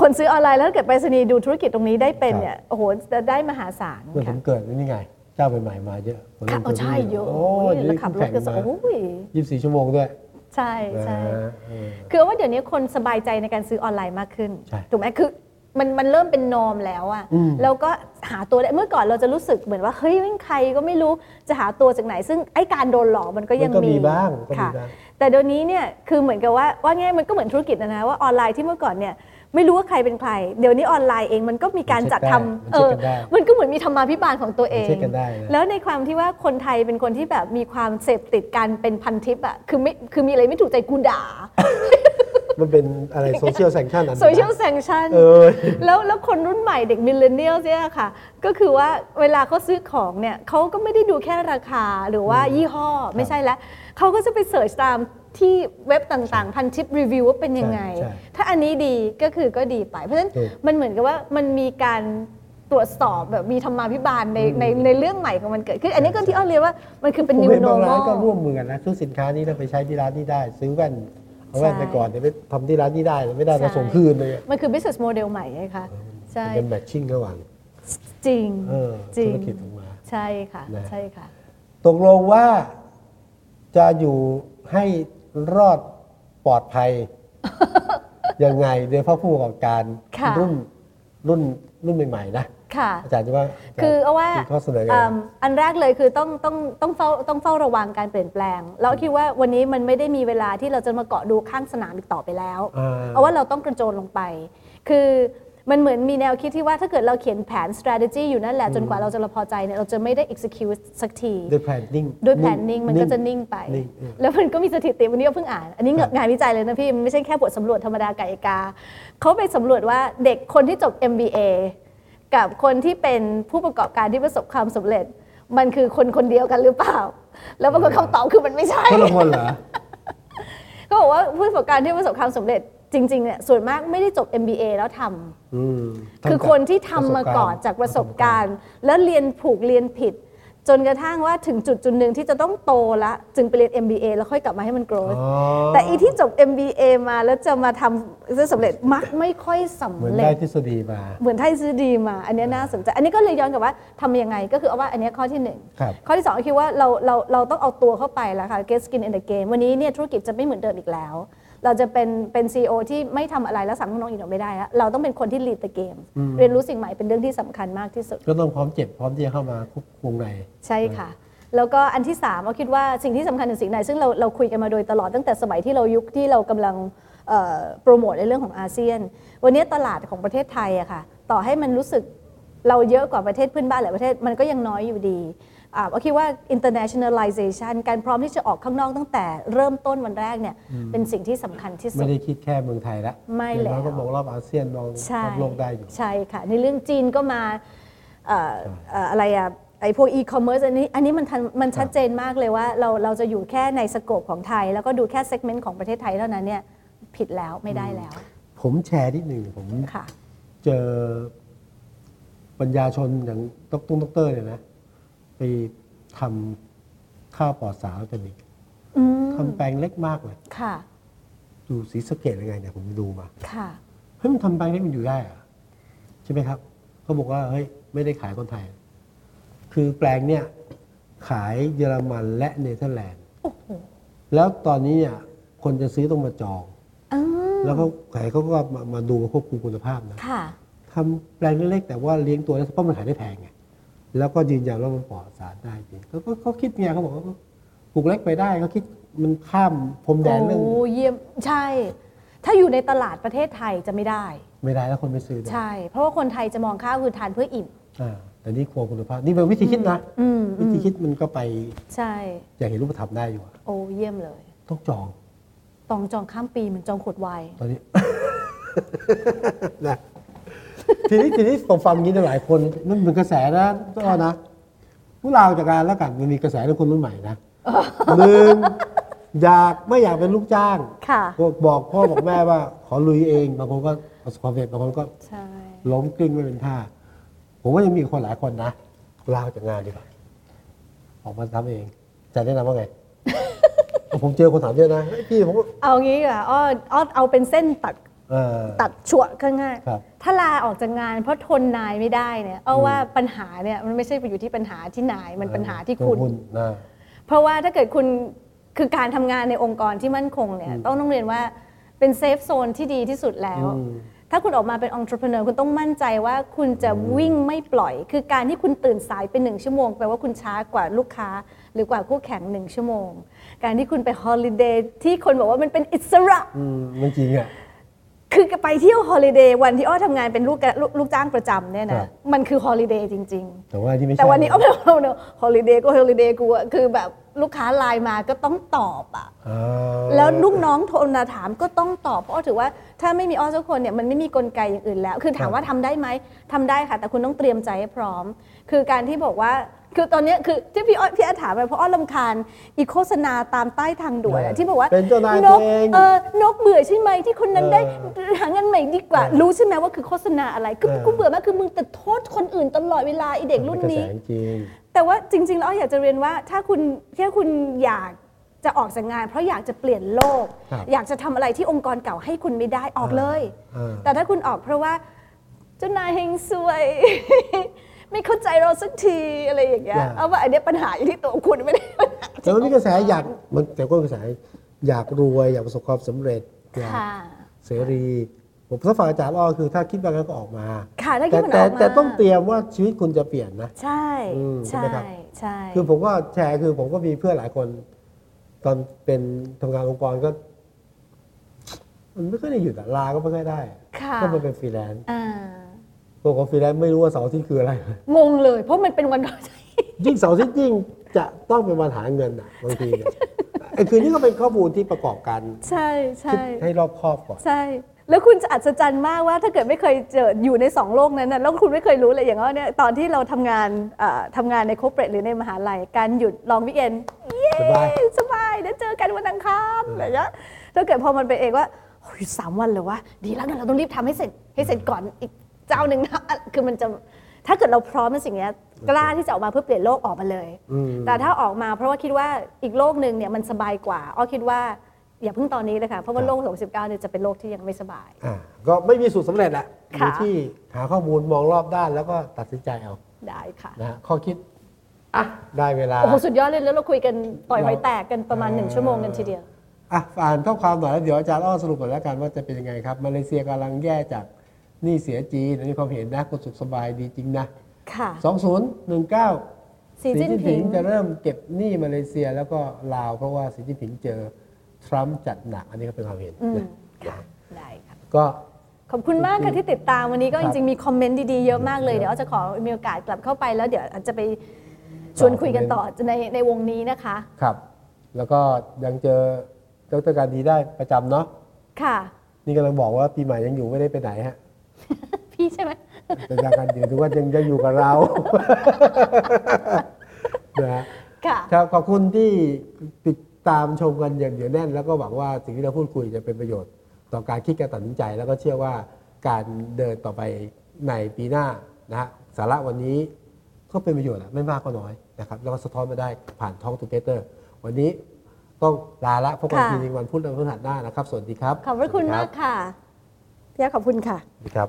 คนซื้อออนไลน์แล้วถ้าเกิดไปรษณีย์ดูธุรกิจตรงนี้ได้เป็นครับเนี่ยโอ้โหจะได้มหาศาลเมื่อผค่ะมเกิดนี่ไงเจ้าใหม่ๆมาเยอะผมค่ะเริ่มเอาใช่เยอะโอ้โอ้ยยแล้วขับรถก็สแข่งมาโอ้ยยี่สิบสี่ชั่วโมงด้วย ใช่ใช่นะเออคือว่าเดี๋ยวนี้คนสบายใจในการซื้อออนไลน์มากขึ้นใช่ถูกไหมคือมันมันเริ่มเป็นนอมแล้วอะอืมแล้วก็หาตัวได้เมื่อก่อนเราจะรู้สึกเหมือนว่าเฮ้ยไม่ใครก็ไม่รู้จะหาตัวจากไหน ซึ่งไอ้การโดนหลอกมันก็ยังมันก็มีมีบ้างก็มีค่ะบ้างแต่เดี๋ยวนี้เนี่ยคือเหมือนกับว่าว่าง่ายมันก็เหมือนธุรกิจนะนะว่าออนไลน์ที่เมื่อก่อนเนี่ย ไม่รู้ว่าใครเป็นใคร เดี๋ยวนี้ออนไลน์เองมันก็มีการจัดทำมันเอเช็คกันได้มันก็เหมือนมีธรรมาภิบาลของตัวเองเช็คกันได้นะแล้วในความที่ว่าคนไทยเป็นคนที่แบบมีความเสพติดการเป็นพันทิปอะคือไม่คือมีอะไรไม่ถูกใจกูด่ามันเป็นอะไร social sanction อันหนึ่งนะโซเชียลแsanction เออแล้วแล้วคนรุ่นใหม่เด็ก millennial เนี่ยค่ะ ก็คือว่าเวลาเขาซื้อของเนี่ยเขาก็ไม่ได้ดูแค่ราคาหรือว่ายี่ห้อไม่ใช่แล้วเขาก็จะไป search ตาม ที่เว็บต่างๆ พันทิปรีวิวว่าเป็นยังไงใช่ใช่ถ้าอันนี้ดีก็คือก็ดีไป เพราะฉะนั้นถูกมันเหมือนกับว่ามันมีการตรวจสอบแบบมีธรรมาภิบาลในในในเรื่องใหม่ของมันเกิดขึ้น อันนี้ก็ที่อ้อเรียกว่ามันคือเป็นผม new เห็นบางร้าน normal ก็ร่วมมือกันนะซื้อสินค้านี้แล้วไปใช้ที่ร้านนี้ได้ ซื้อแว่นเอาแว่นใช่ไปก่อนเดี๋ยวไปทำที่ร้านนี้ได้ไม่ได้ใช่มาส่งคืนเลยอะมันคือ business model ใหม่ไงคะใช่เป็นแมทชิ่งระหว่างจริงเออจริธุงรกิจออกมาใช่ค่ะนะใช่ค่ะตกลงว่าจะอยู่ให้ รอดปลอดภัย ยังไงโดยเฉพาะผู้ประกอบการค่ะ รุ่นรุ่นรุ่นใหม่ๆนะค่ะ อาจารย์จะว่าคือเอาว่ามีข้อเสนอไงอืมอันแรกเลยคือต้องต้องต้องเฝ้าต้องเฝ้าระวังการเปลี่ยนแปลง แล้วคิดว่าวันนี้มันไม่ได้มีเวลาที่เราจะมาเกาะดูข้างสนามอีกต่อไปแล้วอ่าเอาว่าเราต้องกระโจนลงไป คือ มันเหมือนมีแนวคิดที่ว่าถ้าเกิดเราเขียนแผน strategy อยู่นั่นแหละ จนกว่าเราจะพอใจเนี่ยเราจะไม่ได้ execute สักทีด้วย planning ด้วยแผนนิ่งมันก็จะนิ่งไปนิ่งเออแล้วมันก็มีสถิติวันนี้ก็เพิ่งอ่าน อันนี้ครับงานวิจัยเลยนะพี่มันไม่ใช่แค่บทสำรวจธรรมดาไก่กาเขาไปสำรวจว่าเด็กคนที่จบ MBA กับคนที่เป็นผู้ประกอบการที่ประสบความสำเร็จ มันคือคนคนเดียวกันหรือเปล่า แล้วปรากฏคำตอบคือมันไม่ใช่คนละคนเหรอก็บอกว่าผู้ประกอบการที่ประสบความสำเร็จ จริงๆเนี่ยส่วนมากไม่ได้จบ MBA แล้วทำอืมคือคนที่ทำมาก่อนจากประสบการณ์ แล้วเรียนผูกเรียนผิด จนกระทั่งว่าถึงจุดจุดหนึ่งที่จะต้องโตละจึงไปเรียน MBA แล้วค่อยกลับมาให้มันโกรธอ๋อแต่อีที่จบ MBA มาแล้วจะมาทำจะสำเร็จมักไม่ค่อยสำเหมือนเร็ได้จทฤษฎีมา เหมือนไทยซื้อดีมา อันเนี้ยน่าสนใจ อันนี้ก็เลยย้อนกลับว่าทำยังไงก็คือเอาว่าอันเนี้ยข้อที่หนึ่งครับข้อที่สองก็คือว่าเราเราเราต้องเอาตัวเข้าไปแล้วค่ะ get skin in the game วันนี้เนี่ยธุรกิจจะไม่เหมือนเดิมอีกแล้ว เราจะเป็นเป็น CEO ที่ไม่ทำอะไรแล้วสั่งลูกน้องอีกต่อไม่ได้แล้วเราต้องเป็นคนที่ lead the game เรียนรู้สิ่งใหม่เป็นเรื่องที่สำคัญมากที่สุด ก็ต้องพร้อมเจ็บพร้อมที่จะเข้ามาควบคุมในใช่ค่ะ แล้วก็อันที่3ามเราคิดว่าสิ่งที่สำคัญถึงสิ่งไหนซึ่งเราเราคุยกันมาโดยตลอดตั้งแต่สมัยที่เรายุคที่เรากำลังเอ่อโปรโมทในเรื่องของอาเซียน วันนี้ตลาดของประเทศไทยอะค่ะ ต่อให้มันรู้สึกเราเยอะกว่าประเทศเพื่อนบ้านหลายประเทศมันก็ยังน้อยอยู่ดีอ่า เราคิดว่า internationalization การพร้อมที่จะออกข้างนอกตั้งแต่เริ่มต้นวันแรกเนี่ยเป็นสิ่งที่สำคัญที่สุไม่ดได้คิดแค่เมืองไทยละไม่อย่างน้อยแล้วก็มองรอบอาเซียนมองใช่รอบโลกได้อยู่ ใช่ค่ะ ในเรื่องจีนก็มาเอ่อเอ่ออะไรอะไอพวกอีคอมเมิร์ซอันนี้อันนี้มันทันมันชัดเจนมากเลยว่าเราเราจะอยู่แค่ใน scope ของไทย แล้วก็ดูแค่ segment ของประเทศไทยเท่านั้นเนี่ยผิดแล้วไม่ได้แล้ว ผมแชร์นิดหนึ่งผมค่ะเจอปัญญาชนอย่างดรดรเนี่ยนะ ไปทำข้าวปลอดสารออร์แกนิกอืมทำแปลงเล็กมากเลยค่ะ อยู่ศรีสะเกษยังไงเนี่ยผมไปดูมา ค่ะเฮ้ยมันทำแปลงเล็กมันอยู่ได้เหรอะใช่ไหมครับเขาบอกว่าเฮ้ยไม่ได้ขายคนไทย คือแปลงเนี่ยขายเยอรมันและเนเธอร์แลนด์โอ้โหแล้วตอนนี้เนี่ยคนจะซื้อต้องมาจองอืมแล้วเขาขายเขาก็มามาดูควบคุมคุณภาพนะค่ะทำแปลงเล็กๆแต่ว่าเลี้ยงตัวแล้วเพราะมันขายได้แพงไง แล้วก็ยืนยันว่ามันปลอดสารได้จริงเขาก็เขาคิดไงเขาบอกว่าปลูกเล็กไปได้เขาคิดมันข้ามพรมแดนเรื่องโอ้เยี่ยมใช่ ถ้าอยู่ในตลาดประเทศไทยจะไม่ได้ ไม่ได้แล้วคนไม่ซื้อด้วยใช่ เพราะว่าคนไทยจะมองข้าวคือทานเพื่ออิ่มอ่าแต่นี่ครัวคุณภาพนี่เป็นวิธีคิดนะอืมวิธีคิดมันก็ไปใช่อย่างเห็นรูปธรรมได้อยู่อะโอ้เยี่ยมเลย ต้องจองตองจองข้ามปีเหมือนจองขวดไวน์ตอนนี้นะ ทีนี้ทีนี้ผมฟังอย่างนี้หลายคนมันเป็นกระแสนะก็นะพวกเราจากการแล้วกันมันมีกระแสเรื่องคนรุ่นใหม่นะหนึ่งอยากไม่อยากเป็นลูกจ้างค่ะก็บอกพ่อบอกแม่ว่า ขอลุยเองบางคนก็ประสบความสำเร็จบางคนก็ใช่ล้มกลิ้งไม่เป็นท่า ผมว่ายังมีคนหลายคนนะลาออกจากงานดีกว่าออกมาทำเองจะแนะนำว่าไงผมเจอคนถามเยอะนะเฮ้ยพี่ผมก็เอางี้อะอ้ออ้อเอาเป็นเส้นตัดเออ ตัดชั่วข้างง่ายครับถ้าลาออกจากงานเพราะทนนายไม่ได้เนี่ยเอาว่าปัญหาเนี่ยมันไม่ใช่ไปอยู่ที่ปัญหาที่นายมันปัญหาที่คุณตัวนะเพราะว่าถ้าเกิดคุณคือการทำงานในองค์กรที่มั่นคงเนี่ยต้องต้องเรียนว่าเป็นเซฟโซนที่ดีที่สุดแล้วอืมถ้าคุณออกมาเป็นผู้ประกอบคุณต้องมั่นใจว่าคุณจะวิ่งไม่ปล่อย คือการที่คุณตื่นสายเป็นหนึ่งชั่วโมงแปลว่าคุณช้ากว่าลูกค้า หรือกว่าคู่แข่งหนึ่งชั่วโมง การที่คุณไป holiday ที่คนบอกว่ามันเป็นอิสระอืมไม่จริงอะ คือไปเที่ยว holiday วันที่อ้อทำงานเป็นลูกลูกลูกจ้างประจำเนี่ยครันะบมันคือ holiday จริง ๆ แต่ว่าที่ไม่ใช่แต่วันนี้อ้อไม่เอาเนอะ holiday ก็ holiday กูอะคือแบบลูกค้าไลน์มาก็ต้องตอบอะอ่าแล้วลูกน้องโทรมาถามก็ต้องตอบเพราะอ้อถือว่าถ้าไม่มีอ้อสักคนเนี่ยมันไม่มีกลไกอย่างอื่นแล้ว คือถามว่าทำได้ไหมทำได้ค่ะ แต่คุณต้องเตรียมใจให้พร้อม คือการที่บอกว่า คือตอนเนี้ยคือที่พี่อ้อยพี่อาถามไปเพราะอ้อลำคาญอีโฆษณาตามใต้ทางด่วนอะที่บอกว่าเป็นเจ้านายนตัวกเองเออนกเบื่อใช่ไหมที่คนนั้นได้เอหางานใหม่ดีกว่าเออรู้ใช่ไหมว่าคือโฆษณาอะไรคือเออกูเบื่อมากคือมึงแต่โทษคนอื่นตลอดเวลาไอเด็กรุ่นนี้เป็กระแสจริงแต่ว่าจริง ๆ แล้วอ้ออยากจะเรียนว่าถ้าคุณถ้าคุณอยากจะออกจากงาน เพราะอยากจะเปลี่ยนโลกครับอยากจะทำอะไรที่องค์กรเก่าให้คุณไม่ได้ออกเลยอ่าแต่ถ้าคุณออกเพราะว่าเจ้านายเฮงซวย ไม่เข้าใจเราสักทีอะไรอย่างเงี้ยอ่าเอาว่าอันเนี้ยปัญหาอยู่ที่ตัวคุณไม่ได้ปัญหาแต่มันมีกระแสอยากมันแต่ก็กระแสอยากรวยอยากประสบความสำเร็จอยากค่ะเสรีผมถ้าฝากอาจารย์อ้อคือถ้าคิดแบบนั้นก็ออกมาค่ะถ้าคิแต่ดมันแต่ออกมาแต่ต้องเตรียมว่าชีวิตคุณจะเปลี่ยนนะ ใช่อืมใช่ใช่ไหมครับใช่คือผมก็แชร์คือผมก็มีเพื่อนหลายคน ตอนเป็นทำงานองค์กรก็ มันไม่ค่อยได้หยุดอะลาก็ไม่ค่อยได้ค่ะก็มาเป็นฟรีแลนซ์อ่า ตัวของฟรีแลนซ์ไม่รู้ว่าเสาร์อาทิตย์คืออะไร งงเลย เพราะมันเป็นวันก่อนยิ่งเสาร์อาทิตย์ยิ่งจะต้องเป็นวันหาเงินอะบางทีเนี่ยไอ้คือนี่ก็เป็นข้อมูลที่ประกอบกันใช่คิดใช่ ให้รอบคอบก่อน ใช่ แล้วคุณจะอัศจรรย์มากว่าถ้าเกิดไม่เคยเจออยู่ในสองโลกนั้นนะแล้วคุณไม่เคยรู้เลยอย่างว่าเนี่ยตอนที่เราทำงานเอ่อทำงานในโคเปรตหรือในมหาลัย การหยุดลองวิกเอนเย้สบาย สบายเดี๋ยวเจอกันวันอังคารอะไรอย่างเงี้ยถ้าเกิดพอมันเป็นเองว่าโอ้ยสามวันเลยวะดีแล้วงั้นเราต้องรีบทำให้เสร็จให้เสร็จก่อนอีก เจ้าหนึ่งนะคือมันจะถ้าเกิดเราพร้อมในสิ่งเนี้ยกล้าที่จะออกมาเพื่อเปลี่ยนโลกออกมาเลยอืมแต่ถ้าออกมาเพราะว่าคิดว่าอีกโลกหนึ่งเนี่ยมันสบายกว่าอ้อคิดว่าอย่าเพิ่งตอนนี้เลยค่ะเพราะว่าโลก2019เนี่ยจะเป็นโลกที่ยังไม่สบายอ่าก็ไม่มีสูตรสำเร็จแหละอค่ะยู่ที่หาข้อมูลมองรอบด้านแล้วก็ตัดสินใจเอาได้ค่ะนะฮะข้อคิดอะได้เวลาโอ้โหสุดยอดเลยแล้วเราคุยกันต่อยหอยแตกกันประมาณเอ่อหนึ่งชั่วโมงกันทีเดียวอะอ่านข้อความหน่อยแล้วเดี๋ยวอาจารย์อ้อสรุปก่อนแล้วกันว่าจะเป็นยังไงครับมาเลเซียกำลังแย่จากห นี้เสียจีนอันนี้ความเห็นนะคนสุขสบายดีจริงนะค่ะ2019 สีสีจิ้นจิ้นผิผิงงจะเริ่มเก็บหนี้มาเลเซียแล้วก็ลาว เพราะว่าสีจิ้นผิงเจอทรัมป์จัดหนัก อันนี้ก็เป็นความเห็นอืมนะค่ะได้ค่ะก็ขอบคุณมากค่ะที่ติดตามวันนี้ก็คจรับริงๆมีคอมเมนต์ดีๆเยอะมากเลย เดี๋ยวอ้อจะขอมีโอกาสกลับเข้าไปแล้วเดี๋ยวอาจจะไปชวนคุยกันต่อในในวงนี้นะคะ ครับ แล้วก็ยังเจอดรการดีได้ประจำเนาะค่ะ นี่กำลังบอกว่าปีใหม่ยังอยู่ไม่ได้ไปไหนฮะ พี่ใช่ไหมแต่จากการอยู่ถือว่ายังยังอยู่กับเรานะฮะค่ะครับขอบคุณที่ติดตามชมกันอย่างเหนียวแน่น แล้วก็หวังว่าสิ่งที่เราพูดคุยจะเป็นประโยชน์ต่อการคิดการตัดสินใจ แล้วก็เชื่อว่าการเดินต่อไปในปีหน้านะฮะสาระวันนี้ก็เป็นประโยชน์แหละไม่มากก็น้อยนะครับแล้วก็สะท้อนมาได้ผ่าน Talk Together วันนี้ต้องลาละพบกันค่ะทีหนึงวันพุธและพฤหัสหน้านะครับ สวัสดีครับ ขอบพระคุณสวัสดีมากค่ะ พี่อาขอบคุณค่ะครับ